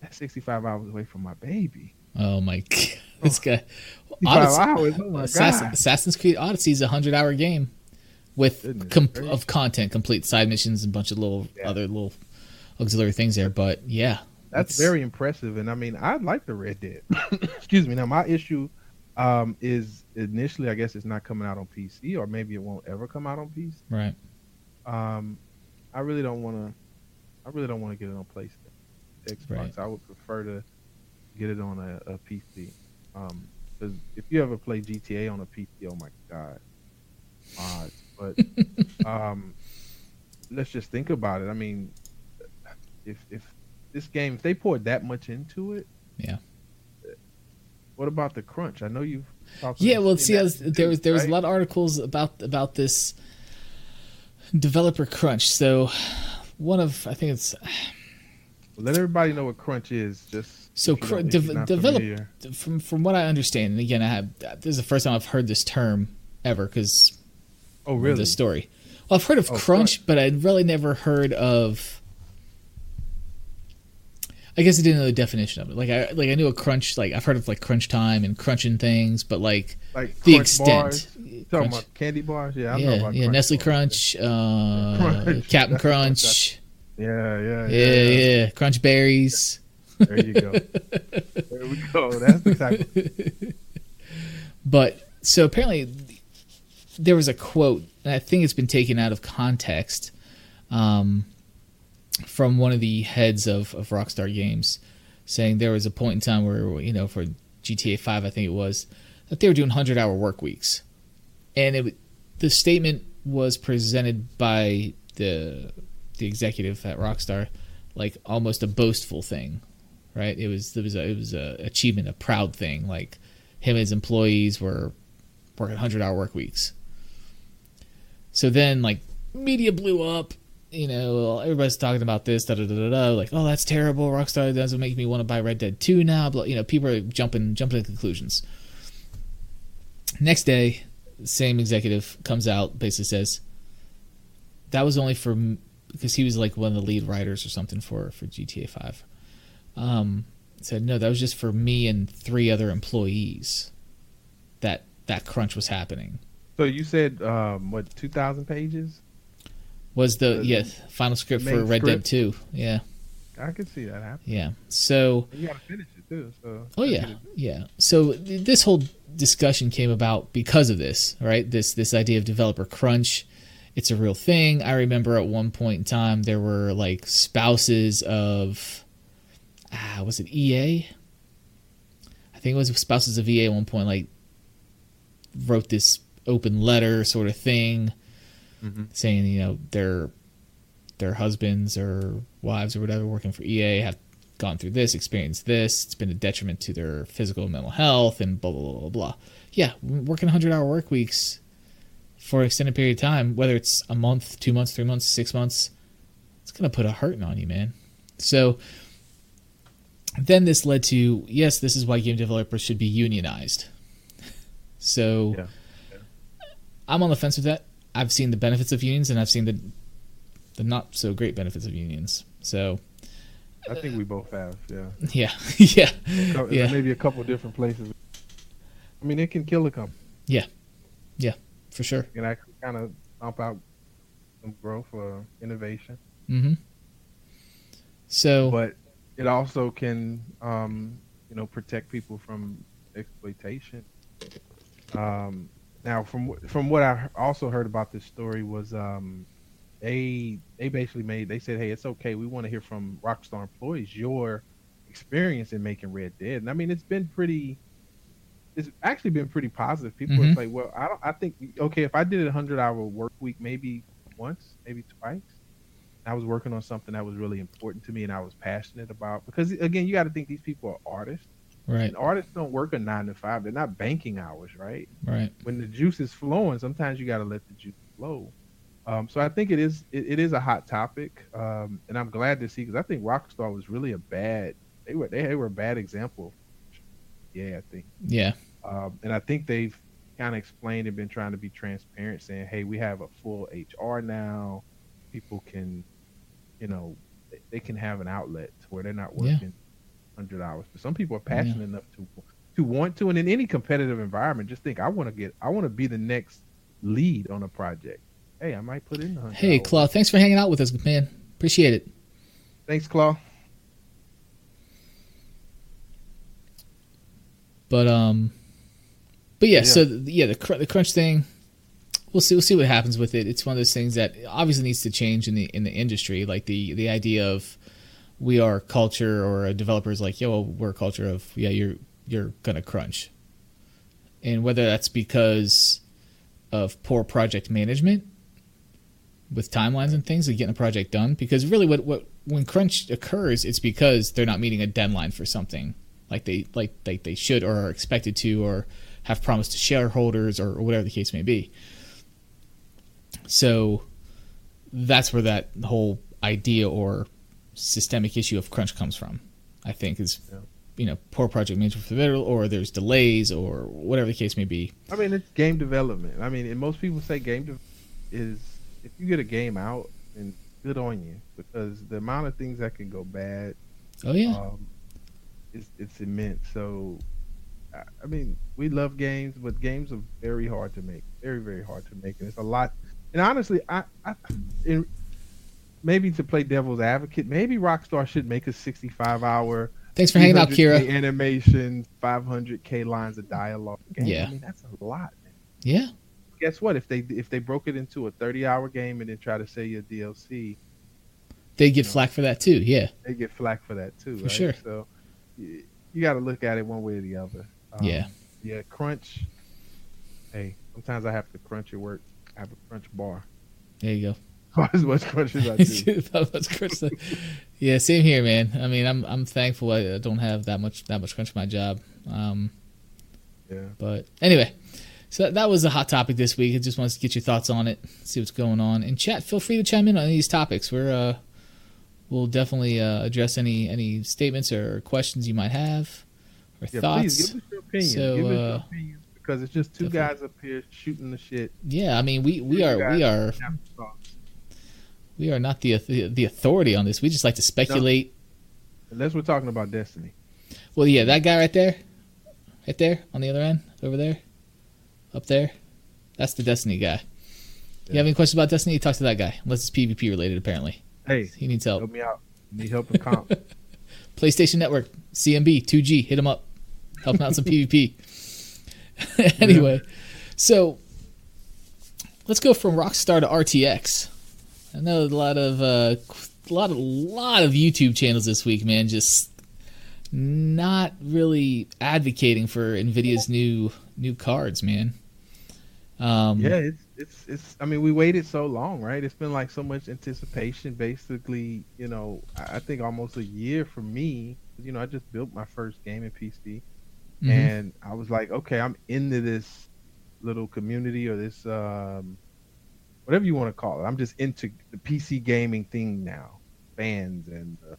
That's 65 hours away from my baby. Oh my *laughs* god, this guy. Odyssey- hours. Oh my Assassin, god. Assassin's Creed Odyssey is a hundred hour game with Goodness com- of content, complete side missions, and a bunch of little Yeah. other little auxiliary things there. But yeah, That's it's- very impressive, and I mean, I like the Red Dead. *coughs* Excuse me. Now, my issue um, is initially, I guess, it's not coming out on PC, or maybe it won't ever come out on PC. right. Um, I really don't want to. I really don't want to get it on PlayStation, Xbox. Right. I would prefer to get it on a, a PC. Um, because if you ever play GTA on a PC, oh my god, mods. But *laughs* um, let's just think about it. I mean, if if this game, if they poured that much into it, Yeah. What about the crunch? I know you've. Yeah, well, see, was, there was there was a lot of articles about about this developer crunch. So one of I think it's Let everybody know what crunch is. Just So cr- don't- if dev- you're not develop- from from what I understand. And again, I have this is the first time I've heard this term ever because Oh, of really? the story. Well, I've heard of Oh, crunch, but I'd really never heard of. I guess I didn't know the definition of it. Like I like I knew a crunch. Like I've heard of like crunch time and crunching things, but like Like the extent. bars. Talking Crunch. about candy bars? Yeah, I know yeah, about yeah, Nestle bars. Crunch, uh, Crunch. *laughs* Captain Crunch, Yeah, yeah, yeah, yeah, Crunch Berries. There you go. there we go. That's. Of, *laughs* But so apparently there was a quote, and I think it's been taken out of context, um, from one of the heads of, of Rockstar Games, saying there was a point in time where you know for GTA Five, I think it was, that they were doing hundred hour work weeks, and it the statement was presented by the the executive at Rockstar like almost a boastful thing, right? It was it was a, it was a achievement, a proud thing, like him and his employees were working 100 hour work weeks. So then, like, media blew up. You know, everybody's talking about this, da da da da. Like, oh, that's terrible. Rockstar doesn't make me want to buy Red Dead 2 now. But, you know, people are jumping, jumping to conclusions. Next day, same executive comes out, basically says, that was only for, because he was like one of the lead writers or something for, for GTA 5. Um, said, no, that was just for me and three other employees that that crunch was happening. so you said um, what? Two thousand pages? Was the The yeah final script for Red Dead 2. Yeah. I could see that happen. Yeah. So, You gotta finish it too. So. oh yeah. Yeah. So th- this whole discussion came about because of this, right? This this idea of developer crunch. It's a real thing. I remember at one point in time there were like spouses of ah, was it EA? I think it was spouses of EA at one point like wrote this open letter sort of thing Mhm. saying you know their their husbands or wives or whatever working for EA have gone through this, experienced this. It's been a detriment to their physical and mental health, and blah blah blah blah. blah. Yeah, working 100 hour work weeks for an extended period of time, whether it's a month, two months, three months, six months, it's gonna put a hurting on you, man. So then this led to yes, this is why game developers should be unionized. *laughs* So Yeah. I'm on the fence with that. I've seen the benefits of unions, and I've seen the the not so great benefits of unions. So I think we both have. Yeah. *laughs* yeah, *laughs* yeah, Yeah. Maybe a couple different places. I mean, it can kill a company. Yeah, yeah, for sure. It can actually kind of bump out some growth or innovation. hmm So but it also can um, you know protect people from exploitation um, now from from what i also heard about this story was um, they they basically made they said hey it's okay we want to hear from rockstar employees your experience in making red dead and i mean it's been pretty it's actually been pretty positive people Mhm. are like well i don't i think okay if i did a 100 hour work week maybe once maybe twice I was working on something that was really important to me and I was passionate about because again, you got to think these people are artists. Right, And artists don't work a nine to five. They're not banking hours, right? right, When the juice is flowing, sometimes you got to let the juice flow. Um, so I think it is it, it is a hot topic, um, and I'm glad to see because I think Rockstar was really a bad they were they, they were a bad example. Yeah, I think, yeah, um, and I think they've kind of explained and been trying to be transparent, saying, "Hey, we have a full HR now. People can, you know, they- they can have an outlet where they're not Yeah. Hundred hours. But some people are passionate enough to to want to, and in any competitive environment, just think I want to get, I want to be the next lead on a project. Hey, I might put in the. Hey, hours. Claw, thanks for hanging out with us, man. Appreciate it. Thanks, Claw. But um, but yeah, Yeah. so th- yeah, the cr- the crunch thing. We'll see. We'll see what happens with it. It's one of those things that obviously needs to change in the in the industry. Like the the idea of we are culture, or a developer is like, yo, we're a culture of yeah, you're you're gonna crunch, and whether that's because of poor project management with timelines and things, like getting a project done. Because really, what what when crunch occurs, it's because they're not meeting a deadline for something like they like like they should or are expected to or have promised to shareholders or, or whatever the case may be. So that's where that whole idea or systemic issue of crunch comes from. I think is Yeah. you know poor project management for the or there's delays or whatever the case may be. I mean, it's game development. I mean, and most people say game de- is if you get a game out, and good on you because the amount of things that can go bad Oh yeah, um, it's it's immense. So, I, I mean, we love games, but games are very hard to make, very very hard to make, and it's a lot. And honestly, I, I in, maybe to play devil's advocate, maybe Rockstar should make a 65 hour thanks for hanging out, 300K Kira. Animation, 500k lines of dialogue. Game. Yeah. I mean that's a lot. Man. Yeah, Guess what? If they if they broke it into a 30 hour game and then try to say your DLC, they get flack for that too. Yeah, they get flack for that too. For right? sure. So you, you got to look at it one way or the other. Um, Yeah. Yeah. Crunch. Hey, sometimes I have to crunch at work. I have a crunch bar. there you go. As much crunch as I do. That was crunch. yeah, same here, man. I mean, I'm I'm thankful I don't have that much that much crunch in my job. Um, yeah. but anyway, so that, that was a hot topic this week. I just wanted to get your thoughts on it, see what's going on, and chat. Feel free to chime in on these topics. We're uh, we'll definitely uh, address any any statements or questions you might have or Yeah, thoughts. please give us your opinion. So, give us uh, your opinions because it's just two definitely. guys up here shooting the shit. yeah, I mean, we we You are we are. We are not the the authority on this. We just like to speculate. Unless we're talking about Destiny. Well, yeah, that guy right there, right there on the other end, over there, up there, that's the Destiny guy. You have any questions about Destiny? Talk to that guy. Unless it's PvP related, apparently. Hey, He needs help. help me out. Need help in comp. *laughs* PlayStation Network, CMB, 2G, hit him up. Helping out some *laughs* PvP. *laughs* anyway, so let's go from Rockstar to RTX. I know a lot of uh, a lot of lot of YouTube channels this week, man, just not really advocating for Nvidia's new new cards, man. Um, yeah, it's it's it's. I mean, we waited so long, right? It's been like so much anticipation. Basically, you know, I think almost a year for me. You know, I just built my first gaming PC, mhm. and I was like, okay, I'm into this little community or this um, whatever you want to call it. I'm just into the PC gaming thing now, fans and the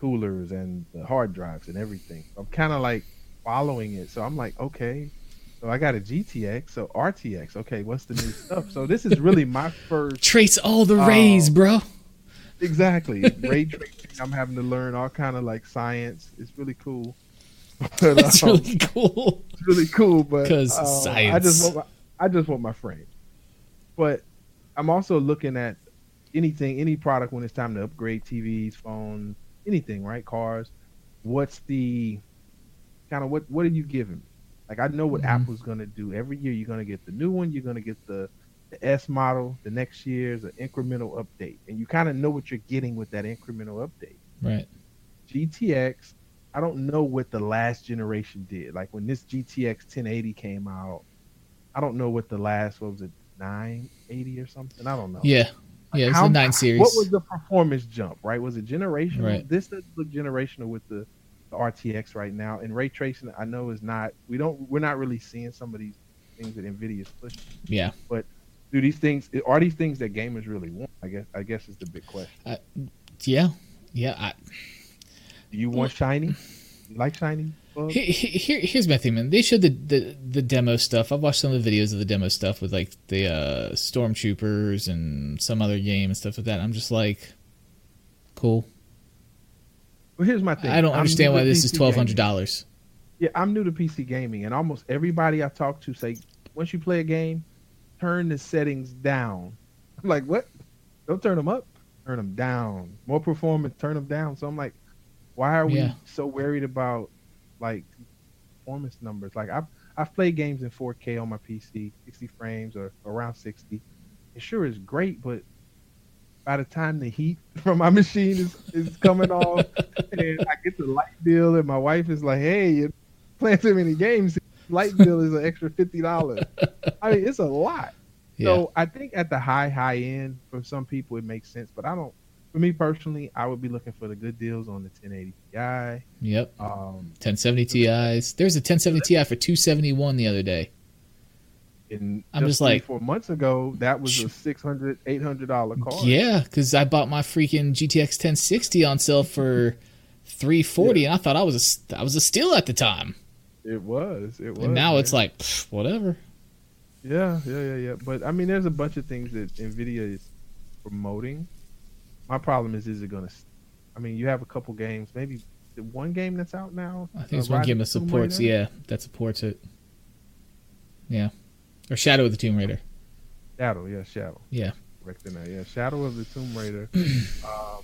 coolers and the hard drives and everything. I'm kind of like following it. So I'm like, okay, so I got a GTX, so RTX. Okay, what's the new stuff? So this is really my *laughs* first trace all the rays, bro. exactly *laughs* ray tracing. I'm having to learn all kind of like science. It's really cool. *laughs* But, That's um, really cool. it's really cool, but 'Cause um, I science. just want my, I just want my frame. But I'm also looking at anything, any product when it's time to upgrade TVs, phones, anything, right? Cars. What's the kind of what what are you giving me? Like I know what Mhm. Apple's gonna do. Every year you're gonna get the new one, you're gonna get the the S model, the next year's an incremental update. And you kind of know what you're getting with that incremental update. Right. GTX, I don't know what the last generation did. Like when this GTX 1080 came out, I don't know what the last what was it 980 or something. I don't know. Yeah. Yeah, it's How- the nine series. What was the performance jump? Right? Was it generational? Right. This doesn't look generational with the, the RTX right now. And ray tracing, I know is not. We don't. We're not really seeing some of these things that Nvidia is pushing. yeah. But do these things are these things that gamers really want? I guess. I guess is the big question. Yeah. Yeah. I, Do you want shiny? You like shiny? Here, here, here's my thing, man. They showed the, the the demo stuff. I've watched some of the videos of the demo stuff with like the uh, stormtroopers and some other game and stuff like that. I'm just like, cool. Well, here's my thing. I don't I'm understand why this is twelve hundred dollars. Yeah, I'm new to PC gaming, and almost everybody I talk to say once you play a game, turn the settings down. I'm like, what? Don't turn them up. Turn them down. More performance. Turn them down. So I'm like, why are we Yeah. so worried about like performance numbers? Like I've I've played games in 4K on my PC, 60 frames or around 60. It sure is great, but by the time the heat *laughs* from my machine is, is coming off *laughs* and I get the light bill and my wife is like, Hey, you're playing too many games. Light bill is an extra fifty dollars. I mean, it's a lot. Yeah. So I think at the high, high end, for some people it makes sense, but I don't. For me personally, I would be looking for the good deals on the 1080 Ti. Yep. Um, 1070 Ti's. There's a 1070 Ti for 271 the other day. and I'm just three, like- four months ago, that was a 600 800 dollar car. Yeah, because I bought my freaking GTX 1060 on sale for 340, and I thought I was a st- was a steal at the time. it was. It was. and now man. it's like pff, whatever. Yeah, yeah, yeah, yeah. But I mean, there's a bunch of things that Nvidia is promoting. My problem is, is it gonna? I mean, you have a couple games, maybe the one game that's out now. I think uh, it's one Rise game that supports. Yeah, that supports it. Yeah, or Shadow of the Tomb Raider. Shadow, yeah, Shadow. Yeah. That, yeah, Shadow of the Tomb Raider, *clears throat* um,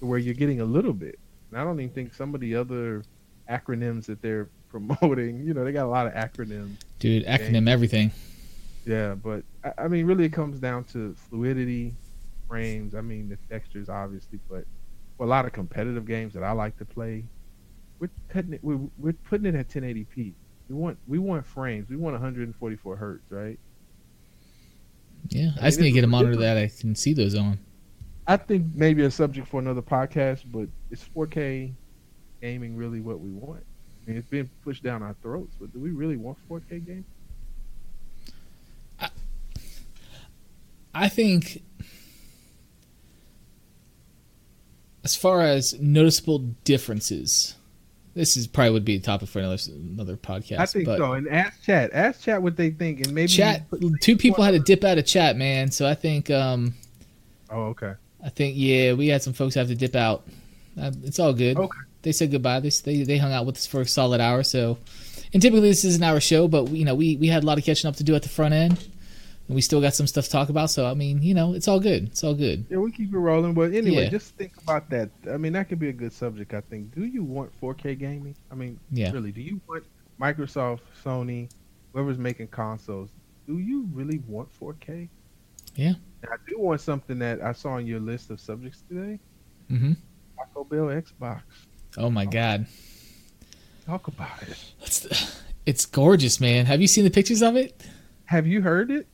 where you're getting a little bit. And I don't even think some of the other acronyms that they're *laughs* promoting, you know, they got a lot of acronyms. Dude, acronym everything. Yeah, but I, I mean, really, it comes down to fluidity, frames. I mean, the textures, obviously, but for a lot of competitive games that I like to play, we're cutting it. We're, we're putting it at 1080p. We want we want frames. We want 144 hertz, right? Yeah, I I just need to get a monitor that I can see those on. I think maybe a subject for another podcast, but is 4K gaming really what we want? I mean, it's been pushed down our throats, but do we really want 4K gaming? I think as far as noticeable differences, this is probably would be a topic for another another podcast. I think so. And ask chat, ask chat what they think, and maybe Chat. Two people had to dip out of chat, man. So I think um Oh, okay. I think yeah, we had some folks have to dip out. Uh, it's all good. Okay. They said goodbye. They they they hung out with us for a solid hour. So, and typically this is an hour show, but you know we we had a lot of catching up to do at the front end, and we still got some stuff to talk about. So I mean, you know, it's all good. It's all good. Yeah, we keep it rolling. But anyway, Yeah. just think about that. I mean, that could be a good subject. I think. Do you want 4K gaming? I mean, Yeah. really? Do you want Microsoft, Sony, whoever's making consoles? Do you really want 4K? Yeah. And I do want something that I saw on your list of subjects today. hmm Taco Bell Xbox. Oh my God, Talk about it. it's *sighs* it's gorgeous, man. Have you seen the pictures of it? Have you heard it?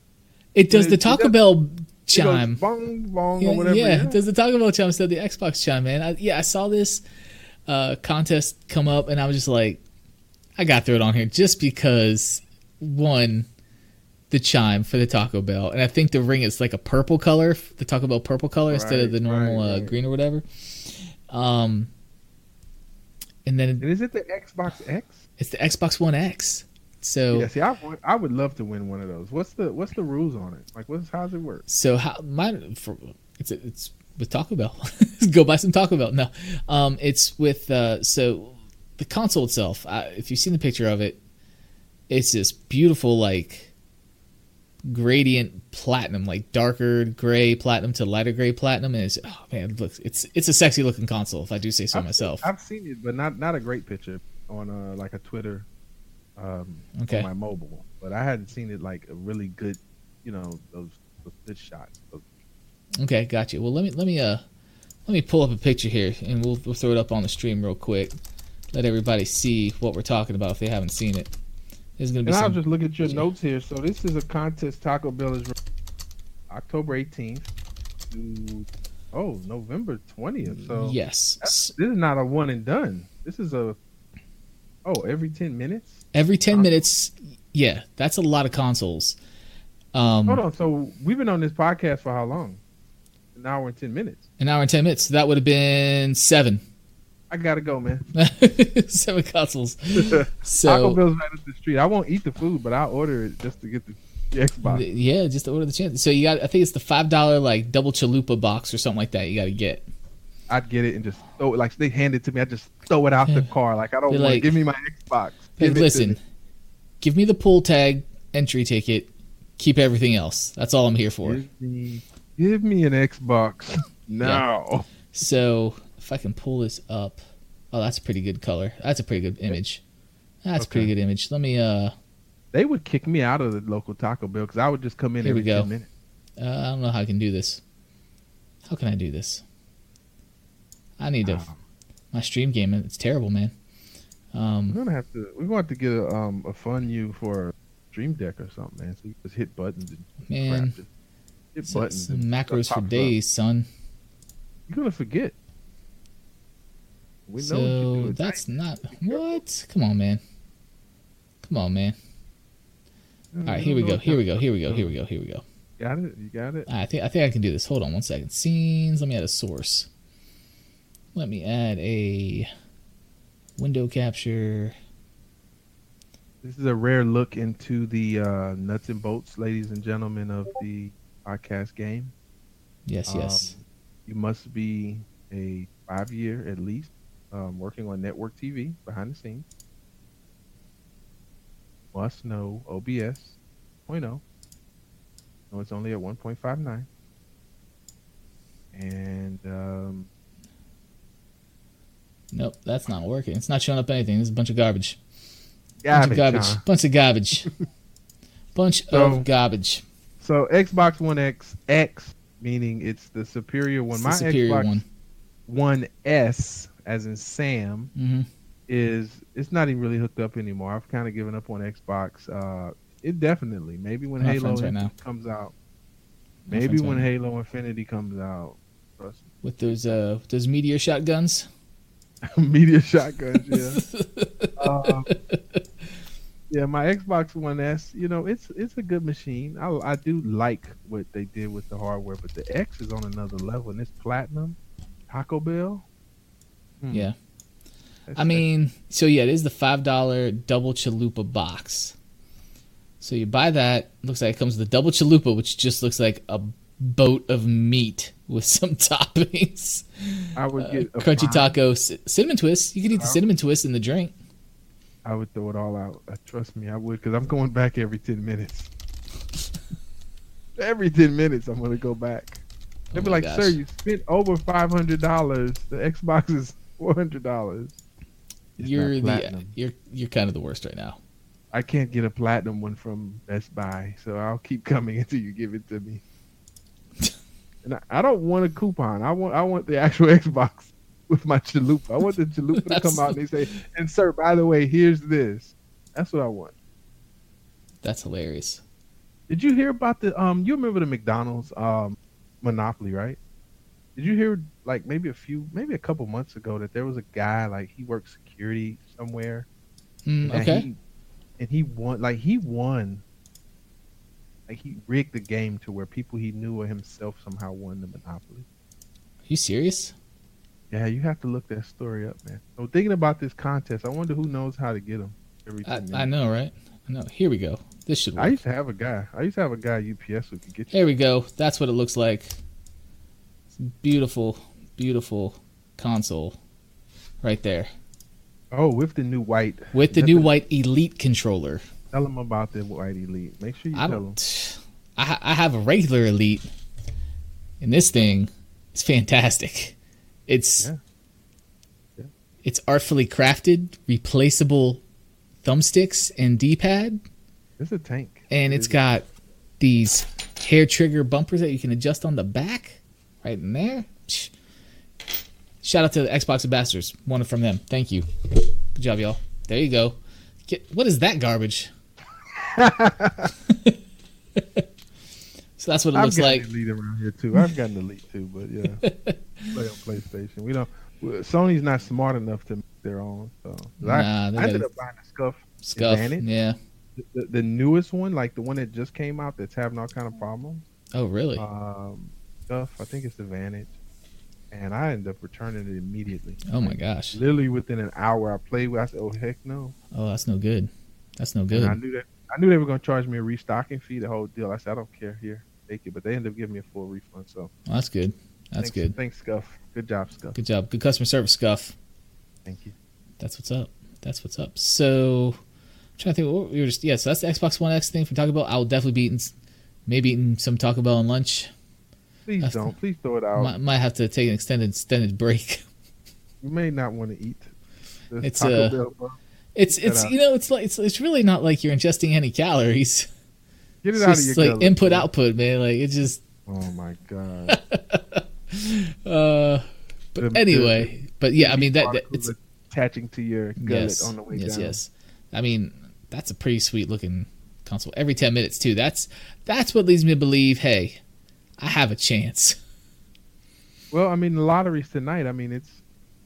It does It- the Taco does- Bell chime. bong bong Yeah, or whatever. yeah, Yeah, does the Taco Bell chime instead of the Xbox chime, man. I, yeah, I saw this uh, contest come up, and I was just like, I got throw it on here just because one, the chime for the Taco Bell, and I think the ring is like a purple color, the Taco Bell purple color instead of the normal right, uh, right. green or whatever. Um, and then And is it the Xbox X? it's the Xbox One X. So Yeah. See, I would, love to win one of those. What's the what's the rules on it? Like, what's how does it work? So how mine for it's it's with Taco Bell. *laughs* Go buy some Taco Bell. No, um, it's with uh, so the console itself. Uh, if you've seen the picture of it, it's this beautiful like gradient platinum, like darker gray platinum to lighter gray platinum, and it's oh man, it looks it's it's a sexy looking console if I do say so I've- myself. I've seen it, but not not a great picture on uh like a Twitter, um, Okay. on my mobile. But I hadn't seen it like a really good, you know, those those good shots. Those- Okay, gotcha. Well, let me let me uh let me pull up a picture here, and we'll we'll throw it up on the stream real quick. Let everybody see what we're talking about if they haven't seen it. There's gonna be And I'll just look at your notes here. So this is a contest Taco Bell is October 18th to oh November 20th. So yes, this is not a one and done. This is a oh every 10 minutes. every ten Huh? minutes. Yeah, that's a lot of consoles. Um, Hold on. So we've been on this podcast for how long? An hour and 10 minutes. an hour and ten minutes. So that would have been seven. I gotta go, man. *laughs* seven consoles. *laughs* Taco So Bell's right up the street. I won't eat the food, but I'll order it just to get the, the Xbox. yeah, just to order the chance. So you got. I think it's the five dollar like double chalupa box or something like that. You got to get. I'd get it and just throw it. Like they hand it to me, I just throw it out the car. Like I don't want. like- give me my Xbox. Give listen, me. give me the pull tag entry ticket. Keep everything else. That's all I'm here for. Give me, give me an Xbox *laughs* now. So if I can pull this up, oh, that's a pretty good color. That's a pretty good image. That's a pretty good image. Let me. Uh, They would kick me out of the local Taco Bell because I would just come in Here we go. ten minutes. uh, I don't know how I can do this. How can I do this? I need to. Um, My stream game. It's terrible, man. we're Um, gonna have to. We're gonna have to get a um a fun you for a Stream Deck or something, man. So you just hit buttons and man, crap. Hit it's- buttons. and macros for pops up. days, son. You're gonna forget. We know so what you do. that's not what. Come on, man. Come on, man. All right, here we go. Here we go. Here we go. Here we go. Here we go. Got it. You got it. I think I think I can do this. Hold on one second. Scenes. Let me add a source. Let me add a window capture. This is a rare look into the uh, nuts and bolts, ladies and gentlemen of the podcast game. Yes, yes. Um, you must be a five year at least um, working on network TV behind the scenes. Must know OBS 0.0. No, it's only at 1.59. And um, nope, that's not working. It's not showing up anything. This is a bunch of garbage. Bunch garbage. of garbage. huh? Bunch of garbage. *laughs* bunch So- of garbage. So Xbox One X X, meaning it's the superior one. It's My the superior Xbox one. One S, as in Sam, hmm is it's not even really hooked up anymore. I've kind of given up on Xbox. Uh, it definitely maybe when Halo right comes out, maybe when right. Halo Infinity comes out. With those uh those meteor shotguns. Me. *laughs* Media shotguns, yeah. uh, *laughs* yeah, my Xbox One S, you know, it's it's a good machine. I I do like what they did with the hardware, but the X is on another level, and it's platinum. Taco Bell. Hmm, Yeah. that's- I mean, so yeah, it is the five dollar double chalupa box. So you buy that. Looks like it comes with a double chalupa, which just looks like a boat of meat with *laughs* some toppings. I would Uh, get a crunchy fine- taco, c- cinnamon twist. You could eat the Uh-huh. cinnamon twist in the drink. I would throw it all out. Uh, trust me, I would, because I'm going back every ten minutes. *laughs* every ten minutes, I'm gonna go back. They'll Oh be like, gosh. "Sir, you spent over five hundred dollars. The Xbox is four hundred dollars." You're the you're you're kind of the worst right now. I can't get a platinum one from Best Buy, so I'll keep coming *laughs* until you give it to me. And I, don't want a coupon. I want I want the actual *laughs* Xbox with my chalupa. I want the chalupa to come out and they say, "And sir, by the way, here's this." That's what I want. That's hilarious. Did you hear about the um? You remember the McDonald's um monopoly, right? Did you hear like maybe a few, maybe a couple months ago that there was a guy like he worked security somewhere. Mm, and okay. He, and he won, like he won. Like he rigged the game to where people he knew or himself somehow won the monopoly. Are you serious? Yeah, you have to look that story up, man. So thinking about this contest, I wonder who knows how to get them. I, I know, right? I know. Here we go. This should I used to have a guy. I used to have a guy UPS who could get you. Here we go. That's what it looks like. Beautiful, beautiful console right there Oh, with the new white. with the new white Elite controller. Tell them about the white elite. Make sure you I tell them. don't. I, I have a regular Elite, and this thing is fantastic. It's Yeah. Yeah. it's artfully crafted, replaceable thumbsticks and D-pad, It's a tank. and It it's is. got these hair trigger bumpers that you can adjust on the back, right in there. Shout out to the Xbox ambassadors. One from them. Thank you. Good job, y'all. There you go. Get, what is that garbage? So that's what it I've looks like. elite around here too. I've got an elite too, but yeah, *laughs* play on PlayStation. We don't. Sony's not smart enough to make their own. So I, Nah, they I ended up buying a Scuff, Scuff. Advantage? Yeah. the, the newest one, like the one that just came out that's having all kind of problems. Oh, really? Um, Scuff, I think it's Advantage, and I ended up returning it immediately. oh my gosh. Literally within an hour, I played with. I said, "Oh heck no!" Oh, that's no good. That's no And I good. knew that I knew they were going to charge me a restocking fee. The whole deal. I said, "I don't care. Here, take it." But they ended up giving me a full refund. So that's good. That's thanks, good. Thanks, Scuff. Good job, Scuff. Good job. Good customer service, Scuff. Thank you. That's what's up. That's what's up. So, I'm trying to think. What we were just yeah. So that's the Xbox One X thing from Taco Bell. I'll definitely be eating, maybe eating some Taco Bell on lunch. Please That's don't. Please throw it out. Might, might have to take an extended extended break. *laughs* you may not want to eat. This It's, Taco uh, Bell, bro. It's it's you know it's like it's it's really not like you're ingesting any calories. *laughs* Get it It's out of your like input man. output, man. Like it just Oh my god. *laughs* uh. But The- the- anyway, but yeah, I mean that, that it's attaching to your gullet yes, on the way yes, down. yes. yes. I mean that's a pretty sweet looking console. Every ten minutes too. That's that's what leads me to believe. Hey, I have a chance. *laughs* Well, I mean, the lottery's tonight. I mean, it's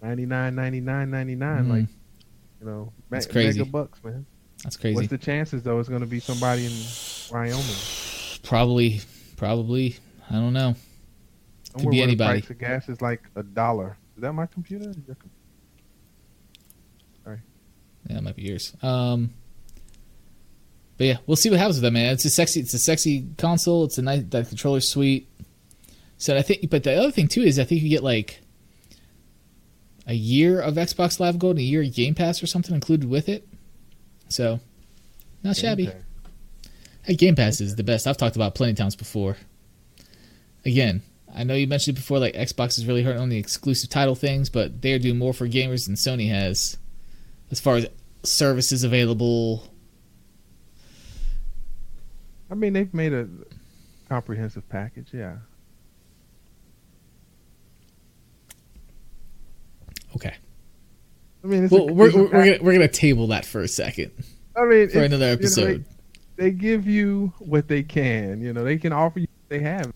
99, 99, 99. Mhm. Like, you know, me- That's crazy. mega bucks, man. That's crazy. What's the chances, though? It's going to be somebody in Wyoming. probably, probably. I don't know. Somewhere be where the price of gas is like a dollar. Is that my computer? Your com- Yeah, it might be yours. Um, but yeah, we'll see what happens with that, man. It's a sexy, it's a sexy console. It's a nice that controller's sweet. So I think, but the other thing too is I think you get like a year of Xbox Live Gold and a year of Game Pass or something included with it. So not shabby. Hey, Game Pass is the best. I've talked about plenty of times before. Again, I know you mentioned it before. Like Xbox is really hurting on the exclusive title things, but they're doing more for gamers than Sony has, as far as services available. I mean, they've made a comprehensive package. Yeah. Okay, I mean, well, a, we're we're, we're gonna we're gonna table that for a second I mean, for another you know, they- episode. they give you what they can. You know, they can offer you what they have.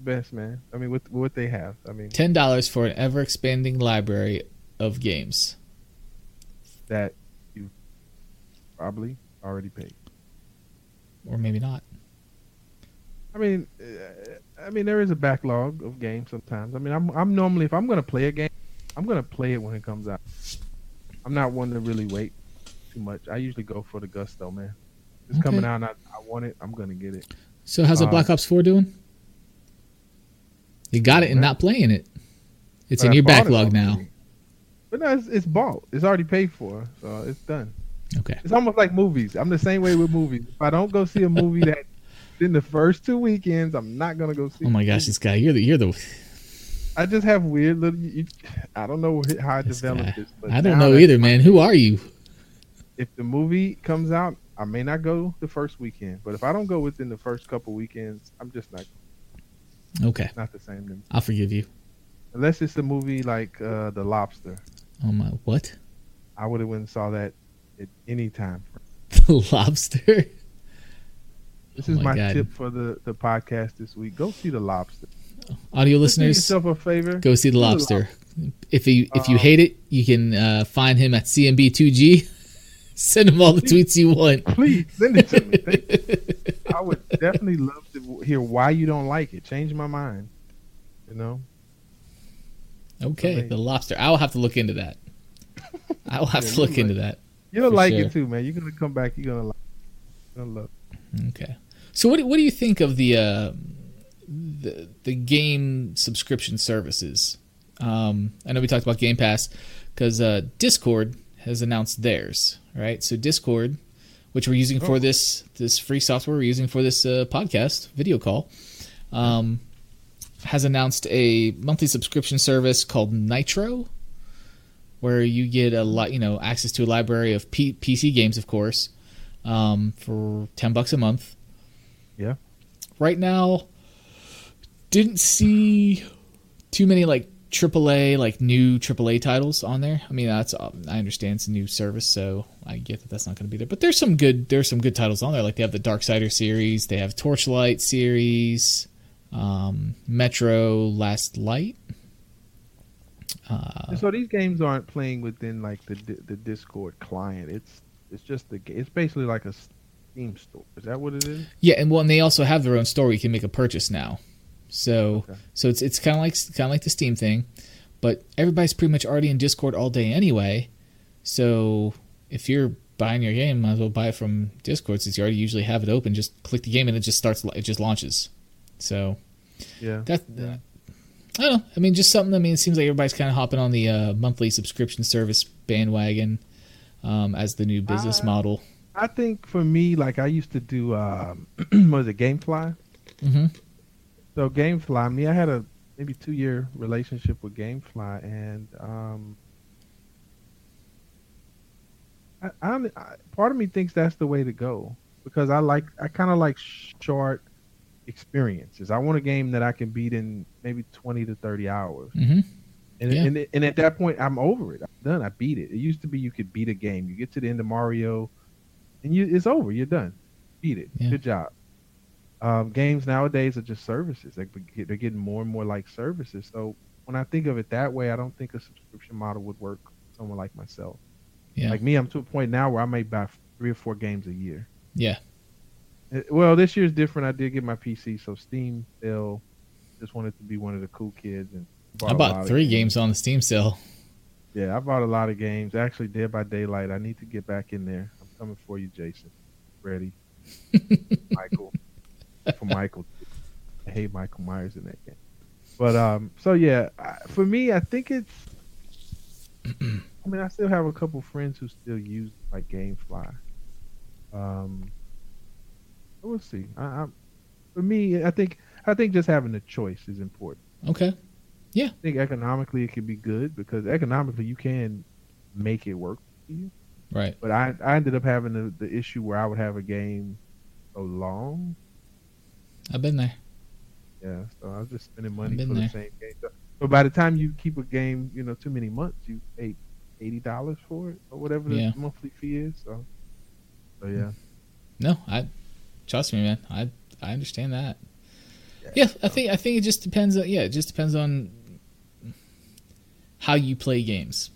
Best man. I mean, with what they have. I mean, Ten dollars for an ever expanding library of games. that you probably already paid. Or maybe not. I mean, uh, I mean, there is a backlog of games sometimes. I mean, I'm I'm normally if I'm gonna play a game, I'm gonna play it when it comes out. I'm not one to really wait too much. I usually go for the gusto, man. It's Okay. coming out, and I, I want it. I'm gonna get it. So how's the Uh, Black Ops Four doing? You got it and Well, not playing it. It's But in I your it backlog now. But no, it's, it's bought. It's already paid for, so it's done. Okay. It's almost like movies. I'm the same way with movies. If I don't go see a movie that in the first two weekends, I'm not gonna go see. Oh my gosh, this guy, you're the you're the I just have weird little. You, I don't know how I This developed guy. this. But I don't know either, man. Who are you? If the movie comes out, I may not go the first weekend. But if I don't go within the first couple weekends, I'm just not Okay, not the same. To me. I'll forgive you. Unless it's a movie like uh, The Lobster, Oh my, what? I would have went and saw that at any time. *laughs* The lobster. This Oh is my my, tip for the, the podcast this week. Go see The Lobster. Audio Do listeners, yourself a favor. go see the Do lobster. If you if you Um, hate it, you can uh, find him at CMB2G. *laughs* Send him all the tweets you want. Please send it to me. *laughs* I would definitely love to hear why you don't like it. Change my mind. You know, Okay, Okay. the lobster. I'll have to look into that. I will have Yeah, to look like- into that. you'll like sure. it too, man. You're gonna come back. You're gonna like. You're gonna love. it. Okay. So what do, what do you think of the uh, the the game subscription services? Um, I know we talked about Game Pass because uh, Discord has announced theirs, right? So Discord, which we're using for Oh. this this free software we're using for this uh, podcast video call, um, has announced a monthly subscription service called Nitro, where you get a lot, you know, access to a library of P- PC games, of course, um, for ten bucks a month. Yeah. Right now, didn't see too many like AAA, like new AAA titles on there. I mean, that's um, I understand it's a new service, so I get that that's not going to be there. But there's some good there's some good titles on there. Like they have the Darksider series, they have Torchlight series, um, Metro Last Light. Uh, so these games aren't playing within like the the Discord client. It's it's just the it's basically like a Steam store. Is that what it is? Yeah, and well, and they also have their own store. where You can make a purchase now, so Okay. so it's it's kind of like kind of like the Steam thing, but everybody's pretty much already in Discord all day anyway. So if you're buying your game, might as well buy it from Discord since you already usually have it open. Just click the game and it just starts. It just launches. So Yeah. that Yeah. I don't know. I mean, just something. I mean, it seems like everybody's kind of hopping on the uh, monthly subscription service bandwagon um, as the new business Uh, model. I think for me, like I used to do, um, *clears throat* was it, GameFly? hmm So GameFly, I mean, I had a maybe two year relationship with GameFly, and um, I, I, I part of me thinks that's the way to go because I like I kind of like short experiences. I want a game that I can beat in maybe twenty to thirty hours, hmm and Yeah. and, and at that point I'm over it. I'm done. I beat it. It used to be you could beat a game. You get to the end of Mario, and you it's over. You're done. Beat it. Yeah. Good job. Um, games nowadays are just services. Like they're getting more and more like services. So when I think of it that way, I don't think a subscription model would work for someone like myself. Yeah. Like me, I'm to a point now where I may buy three or four games a year. Yeah. Uh, Well, this year's different. I did get my PC, so Steam sale. just wanted to be one of the cool kids and I bought three games on the Steam sale. Yeah, I bought a lot of games. Actually, Dead by Daylight. I need to get back in there. I'm coming for you, Jason. Ready, *laughs* Michael. For Michael, I hate Michael Myers in that game. But um, so yeah, I, for me, I think it's. *clears throat* I mean, I still have a couple friends who still use like GameFly. Um, we'll see. I, I, for me, I think I think just having a choice is important. Okay. Yeah. I think economically it could be good because economically you can make it work for you. Right. But I, I ended up having the, the issue where I would have a game so long. I've been there. Yeah, so I was just spending money for there. the same game. So by the time you keep a game, you know, too many months, you pay eighty dollars for it or whatever the Yeah. monthly fee is. So, so yeah, No, I trust me, man. I I understand that. Yeah, I think I think it just depends on yeah, it just depends on how you play games.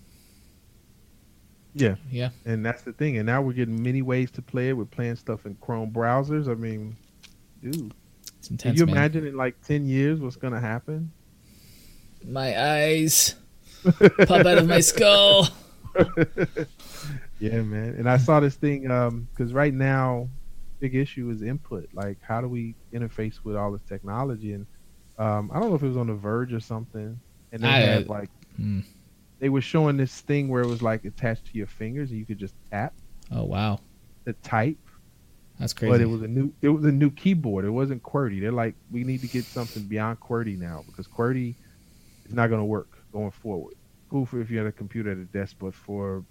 yeah, Yeah. and that's the thing. And now we're getting many ways to play it. We're playing stuff in Chrome browsers. I mean, dude, It's can you man. imagine in like ten years what's gonna happen? My eyes pop out of my skull. *laughs* Yeah, man. And I saw this thing um because right now, big issue is input. Like, how do we interface with all this technology? And um, I don't know if it was on the Verge or something, and they I- had like Hmm. they were showing this thing where it was like attached to your fingers, and you could just tap Oh wow. to type. That's crazy. But it was a new it was a new keyboard. It wasn't QWERTY. They're like, we need to get something beyond QWERTY now because QWERTY is not going to work going forward. Cool for if you had a computer at a desk, but for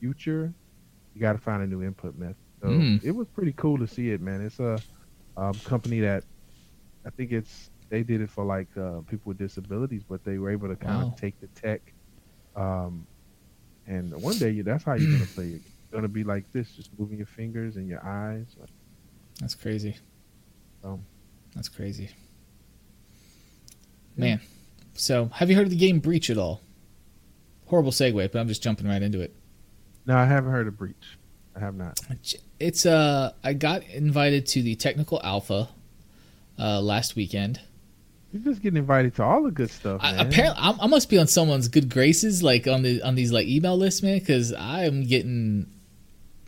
future, you got to find a new input method. So Mm. it was pretty cool to see it, man. It's a um, company that I think it's they did it for like uh, people with disabilities, but they were able to kind Wow. of take the tech. Um, and one day, that's how you're gonna play it. It's gonna be like this, just moving your fingers and your eyes. That's crazy. Um, That's crazy. Man. So, have you heard of the game Breach at all? Horrible segue, but I'm just jumping right into it. No, I haven't heard of Breach. I have not. It's uh I got invited to the technical alpha uh last weekend. You're just getting invited to all the good stuff, I, man. apparently I, I must be on someone's good graces like on the on these like email lists, man, cuz I am getting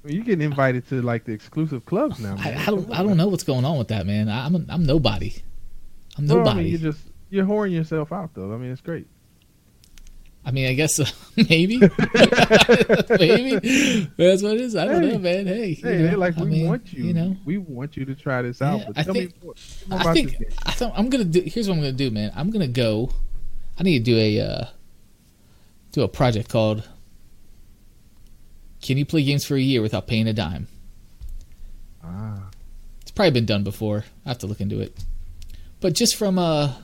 You're getting invited to like the exclusive clubs now. I, Man. I don't I don't know what's going on with that, man. I, I'm a, I'm nobody. I'm Well, I nobody. mean, you're just you're whoring yourself out, though. I mean, it's great. I mean, I guess uh, *laughs* maybe, *laughs* maybe that's what it is. I don't Hey. know, man. Hey, you know, like I we mean, want you. You know, we want you to try this out. Yeah, but I tell think- me more, more I think. I thought I'm gonna do. Here's what I'm gonna do, man. I'm gonna go. I need to do a uh, do a project called "Can you play games for a year without paying a dime?" Ah, It's probably been done before. I have to look into it. But just from uh,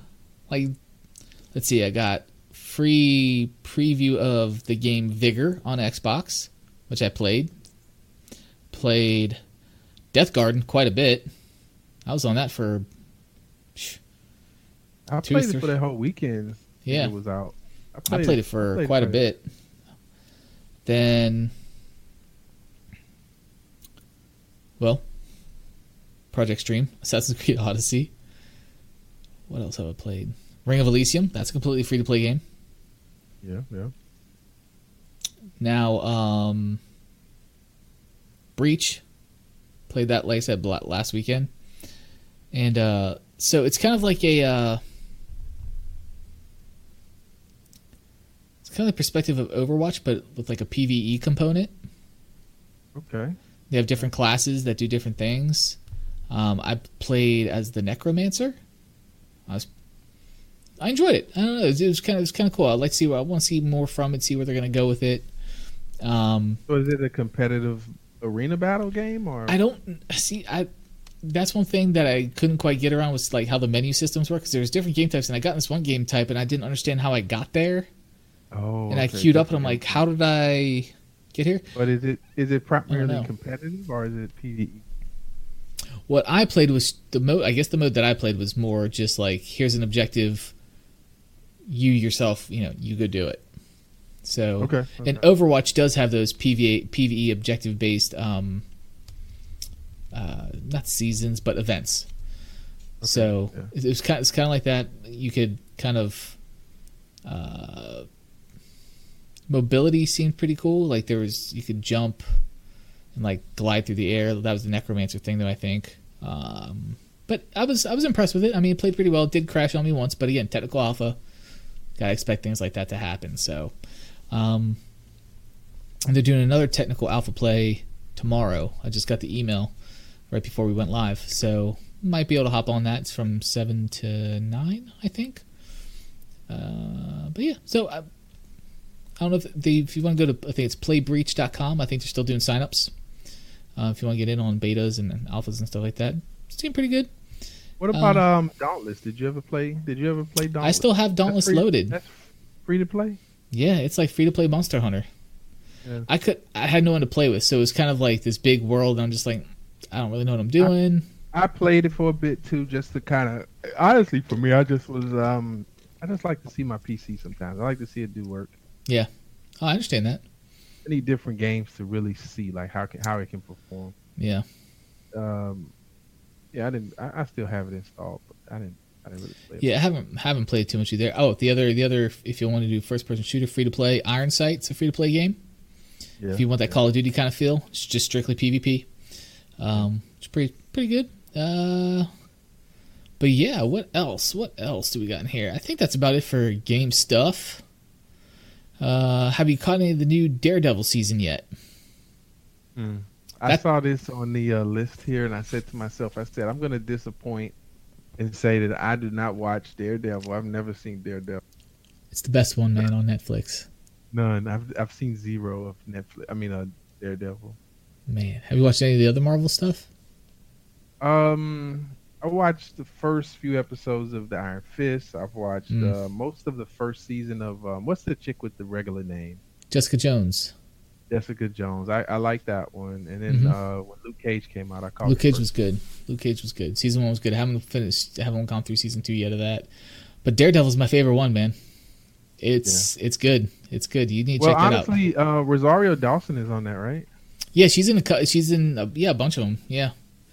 like, let's see. I got free preview of the game Vigor on Xbox, which I played. Played Deathgarden quite a bit. I was on that for I Two, played it for the whole weekend. yeah. it was out. I played it for played quite a bit. Then, well, Project Stream, Assassin's Creed Odyssey. What else have I played? Ring of Elysium. That's a completely free to play game. Yeah, yeah. Now, um, Breach. Played that, like I said, last weekend. And uh, so it's kind of like a. Uh, kind of the perspective of Overwatch, but with like a PVE component. Okay. They have different classes that do different things. Um, I played as the Necromancer. I was, I enjoyed it. I don't know. It was, it was kind of it was kind of cool. I'd like to see. I want to see more from it. See where they're going to go with it. Um, So it a competitive arena battle game or? I don't see. I that's one thing that I couldn't quite get around was like how the menu systems work because there's different game types, and I got in this one game type and I didn't understand how I got there, oh. and I okay, queued up and I'm like, how did I get here? But is it is it primarily competitive or is it? PVE? What I played was the mode. I guess the mode that I played was more just like here's an objective. You yourself, you know, you go do it. So Okay. And. Overwatch does have those PVE, PVE objective based, um, uh, not seasons, but events. so yeah. it was kind. It's kind of like that. You could kind of. Uh, mobility seemed pretty cool. Like there was, you could jump and like glide through the air. That was the necromancer thing, though. I think. Um, but I was I was impressed with it. I mean, it played pretty well. It did crash on me once, but again, technical alpha. Gotta expect things like that to happen. So, um, they're doing another technical alpha play tomorrow. I just got the email right before we went live, so might be able to hop on that. It's from seven to nine, I think. Uh, but yeah, so I, I don't know if they if you want to go to I think it's playbreach.com. I think they're still doing signups. Uh, if you want to get in on betas and, alphas and stuff like that, seem pretty good. What about um, Dauntless? Did you ever play? Did you ever play Dauntless? I still have Dauntless free- loaded. That's free to play. Yeah, it's like free to play Monster Hunter. Yeah. I could I had no one to play with, so it was kind of like this big world. And I'm just like, I don't really know what I'm doing. I played it for a bit too, just to kind of. Honestly, for me, I just was. um I just like to see my PC sometimes. I like to see it do work. Oh, I understand that. I need different games to really see like how can, how it can perform. Yeah, Um, yeah, I didn't. I, I still have it installed, but I didn't. I didn't really play it. yeah. I haven't haven't played too much either. Oh, the other the other if you want to do first person shooter, free to play, Ironsight's a free to play game. Yeah. If you want that Call of Duty kind of feel, it's just strictly PvP. Um, it's pretty pretty good. Uh, but yeah, what else? What else do we got in here? I think that's about it for game stuff. Uh, have you caught any of the new Daredevil season yet? Mm. I That- saw this on the uh, list here, and I said to myself, I said, I'm going to disappoint and say that I do not watch Daredevil. I've never seen Daredevil. It's the best one, man, on Netflix. None. I've I've seen zero of Netflix. I mean, uh, Daredevil. Man, have you watched any of the other Marvel stuff? Um, I watched the first few episodes of the Iron Fist. I've watched Mm. uh, most of the first season of um, what's the chick with the regular name? Jessica Jones. Jessica Jones. I, I like that one. And then Mhm. uh, when Luke Cage came out, I called Luke Cage was good. Luke Cage was good. Season one was good. I haven't finished. I haven't gone through season two yet of that. But Daredevil's my favorite one, man. It's it's good. It's good. You need to Well, check that out. honestly, uh, Rosario Dawson is on that, right? Yeah, she's in a she's in a, yeah a bunch of them. Yeah,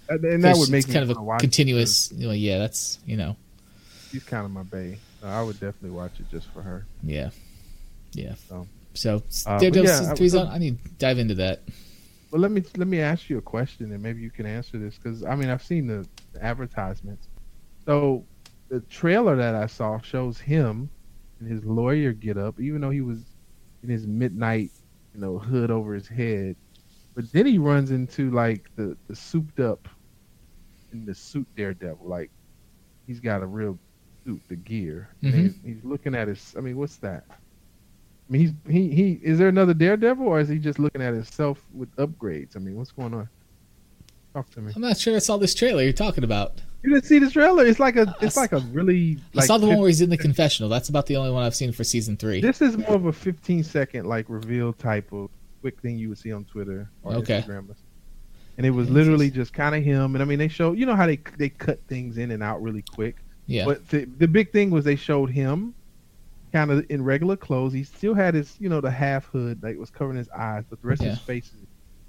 And, and that would make kind of a continuous. You know, yeah, that's you know She's kind of my bae. So I would definitely watch it just for her. yeah yeah. So, So uh, Daredevil yeah, I- three's on. I need to dive into that. Well, let me let me ask you a question, and maybe you can answer this because I mean I've seen the, the advertisements. So the trailer that I saw shows him in his lawyer get up, even though he was in his midnight, you know, hood over his head. But then he runs into like the the souped up in the suit Daredevil, like he's got a real suit, the gear. Mhm. he's, he's looking at his. I mean, what's that? I mean, he's he he. Is there another Daredevil, or is he just looking at himself with upgrades? I mean, what's going on? Talk to me. I'm not sure I saw this trailer you're talking about. You didn't see the trailer? It's like a. It's like a really. Like I saw the one where he's in the confessional. That's about the only one I've seen for season three. This is more of a 15 second like reveal type of quick thing you would see on Twitter or Okay. Instagram. And it was literally just kind of him. And I mean, they show you know how they they cut things in and out really quick. yeah, But the, the big thing was they showed him kind of in regular clothes. He still had his, you know, the half hood that was covering his eyes, but the rest of his face is,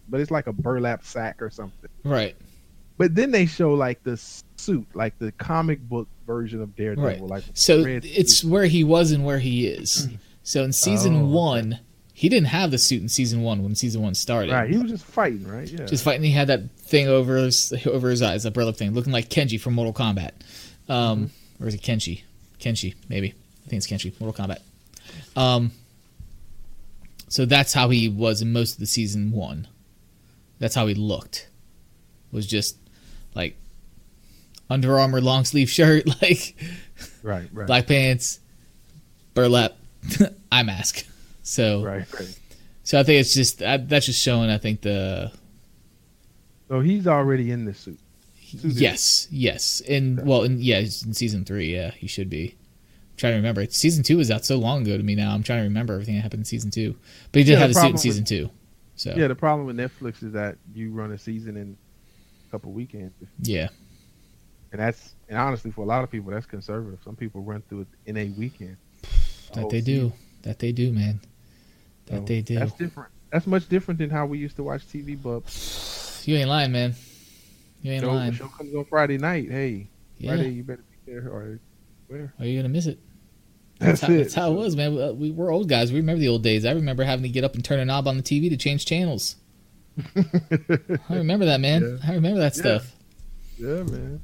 but it's like a burlap sack or something. right. But then they show like the suit, like the comic book version of Daredevil. Right. Like So it's suit. where he was and where he is. *clears throat* So in season Oh, one, he didn't have the suit in season one when season one started. right. He was just fighting, right? Yeah. Just fighting. He had that thing over his over his eyes, that burlap thing, looking like Kenji from Mortal Kombat. Um, Mm-hmm. or is it Kenshi? Kenshi, maybe. I think it's Kenshi. Mortal Kombat. Um, so that's how he was in most of the season one. That's how he looked. Was just like Under Armour long sleeve shirt, *laughs* like Right, right. black pants, burlap, *laughs* eye mask. So right, right. so I think it's just that- that's just showing. I think the So he's already in the suit. Yes, yes, in well, in yeah, in season three, yeah, he should be. I'm trying to remember. Season two was out so long ago to me now. I'm trying to remember everything that happened in season two. But he did Yeah, have the the suit in season with- two. So Yeah, the problem with Netflix is that you run a season in a couple weekends, yeah, and that's and honestly for a lot of people that's conservative. Some people run through it in a weekend. That whole they season. do. That they do, man. That So they do. That's different. That's much different than how we used to watch TV. But You ain't lying, man. You ain't show, lying. show comes on Friday night. Hey, Yeah. Friday you better be there or where? Are you gonna miss it? That's, That's how, it. that's how it was, man. We- We, we're old guys. We remember the old days. I remember having to get up and turn a knob on the TV to change channels. *laughs* I remember that, man. Yeah. I remember that Yeah. stuff. yeah, man.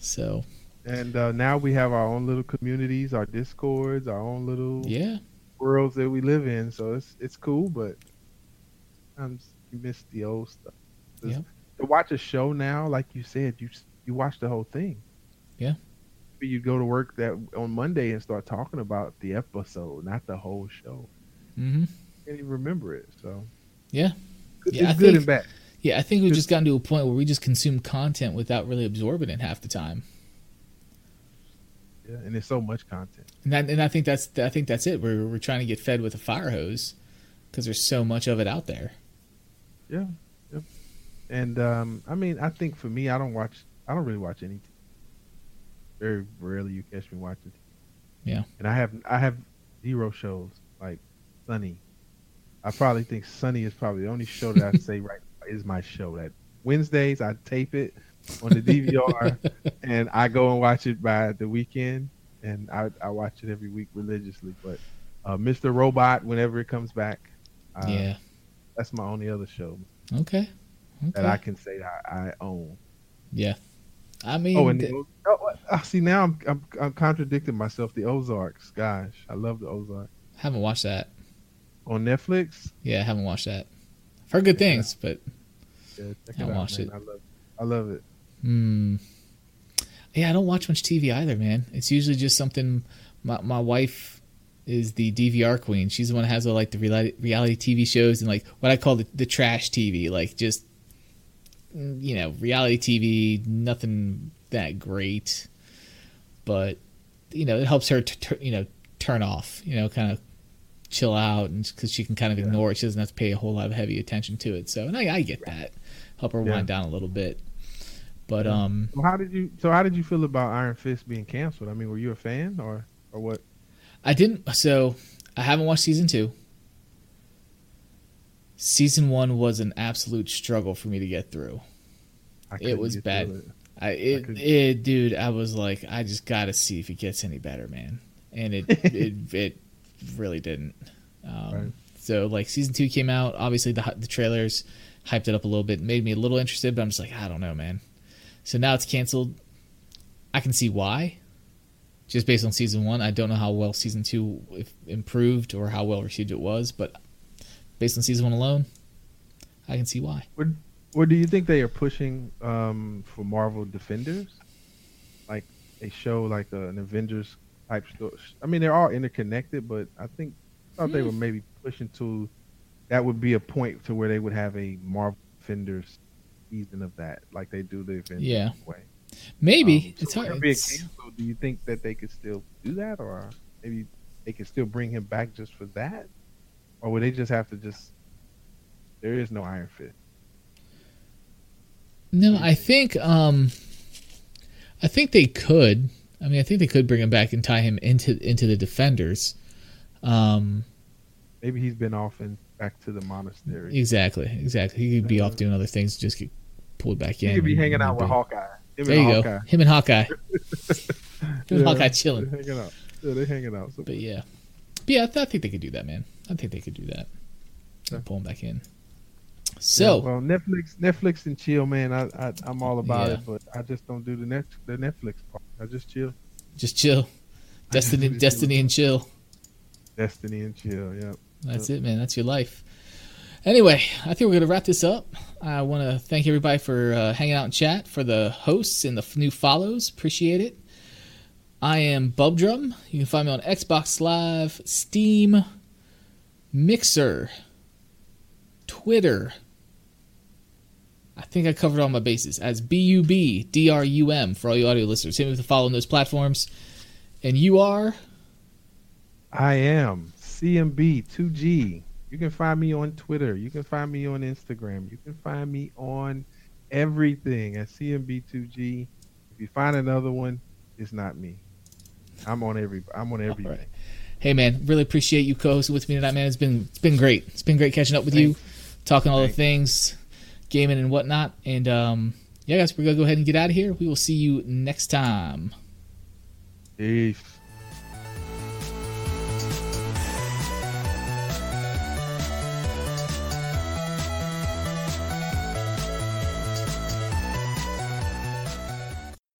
So And uh, now we have our own little communities, our discords, our own little yeah, worlds that we live in. So it's it's cool, but sometimes you miss the old stuff. Yep. To watch a show now, like you said, you you watch the whole thing. Yeah. But you go to work that on Monday and start talking about the episode, not the whole show. Mm hmm can't even remember it. So Yeah. it's Yeah, good think- and bad. yeah. I think we've Just- just gotten to a point where we just consume content without really absorbing it half the time. Yeah, and there's so much content. And that, and I think that's I think that's it. We're we're trying to get fed with a fire hose because there's so much of it out there. Yeah, yep. And um, I mean, I think for me, I don't watch. I don't really watch any. TV. Very rarely you catch me watching. Yeah. And I have I have zero shows like Sunny. I probably think Sunny is probably the only show that I *laughs* say right is my show. That Wednesdays I tape it on the DVR and I go and watch it by the weekend, and I I watch it every week religiously. But uh, Mr. Robot, whenever it comes back, uh, yeah. that's my only other show Okay. that I can say I, I own. yeah. I mean, Oh, and th- the, oh, see now I'm, I'm I'm contradicting myself. The Ozarks, gosh, I love the Ozarks haven't watched that. on Netflix. Yeah, I haven't watched that. I've heard good things, but Yeah, check Haven't out, watched man. it. I love, I love it. Hmm. Yeah, I don't watch much TV either, man. It's usually just something. My my wife is the DVR queen. She's the one that has all like the reality, reality TV shows and like what I call the, the trash TV, like just mm, you know reality TV. Nothing that great, but you know it helps her to tur- you know turn off. You know, kind of chill out, and because she can kind of Yeah. ignore it, she doesn't have to pay a whole lot of heavy attention to it. So, and I, I get that. Help her Yeah. wind down a little bit. But Yeah. um, So how did you? So how did you feel about Iron Fist being canceled? I mean, were you a fan or or what? I didn't. So I haven't watched season two. Season one was an absolute struggle for me to get through. I couldn't was get bad. it. I it, couldn't- it dude. I was like, I just got to see if it gets any better, man. And it *laughs* it it really didn't. Um, Right. So like season two came out. Obviously the the trailers hyped it up a little bit, made me a little interested, but I'm just like, I don't know, man. So now it's canceled. I can see why. Just based on season one, I don't know how well season two if improved or how well received it was, but based on season one alone, I can see why. Or do you think they are pushing um, for Marvel Defenders, like a show like an Avengers type story? I mean, they're all interconnected, but I think I thought they were maybe pushing to that would be a point to where they would have a Marvel Defenders season of that, like they do the Avengers Yeah. way. Maybe Um, it's hard. with it being it's- canceled, do you think that they could still do that, or maybe they could still bring him back just for that, or would they just have to just? There is no Iron Fist. No, I think um I think they could. I mean, I think they could bring him back and tie him into into the defenders. Um Maybe he's been off and back to the monastery. exactly, exactly. He could be uh, off doing other things, just get pulled back in. He could be hanging out and with Hawkeye. Him There and you Hawkeye. go. Him and Hawkeye. *laughs* Him and Yeah, Hawkeye chilling. They're hanging out. Yeah, they're hanging out. So, But yeah. But yeah, I, th- I think they could do that, man. I think they could do that. Okay. Pull him back in. Yeah, So, well, Netflix, Netflix and chill, man. I, I I'm all about Yeah. it, but I just don't do the net the Netflix part. I just chill. just chill. *laughs* Destiny, Destiny, and chill. Destiny and chill. Yep. That's it, man. That's your life. Anyway, I think we're going to wrap this up. I want to thank everybody for uh, hanging out in chat, for the hosts and the f- new follows. Appreciate it. I am Bubdrum. You can find me on Xbox Live, Steam, Mixer, Twitter. I think I covered all my bases as B U B D R U M for all you audio listeners. Hit me with a follow on those platforms. And you are I am CMB2G. You can find me on Twitter. You can find me on Instagram. You can find me on everything at CMB2G. If you find another one, it's not me. I'm on every. I'm on every. All right. Hey man, really appreciate you co-hosting with me tonight, man. It's been it's been great. It's been great catching up with you, talking all the things, gaming and whatnot. And um, yeah, guys, we're gonna go ahead and get out of here. We will see you next time. Peace.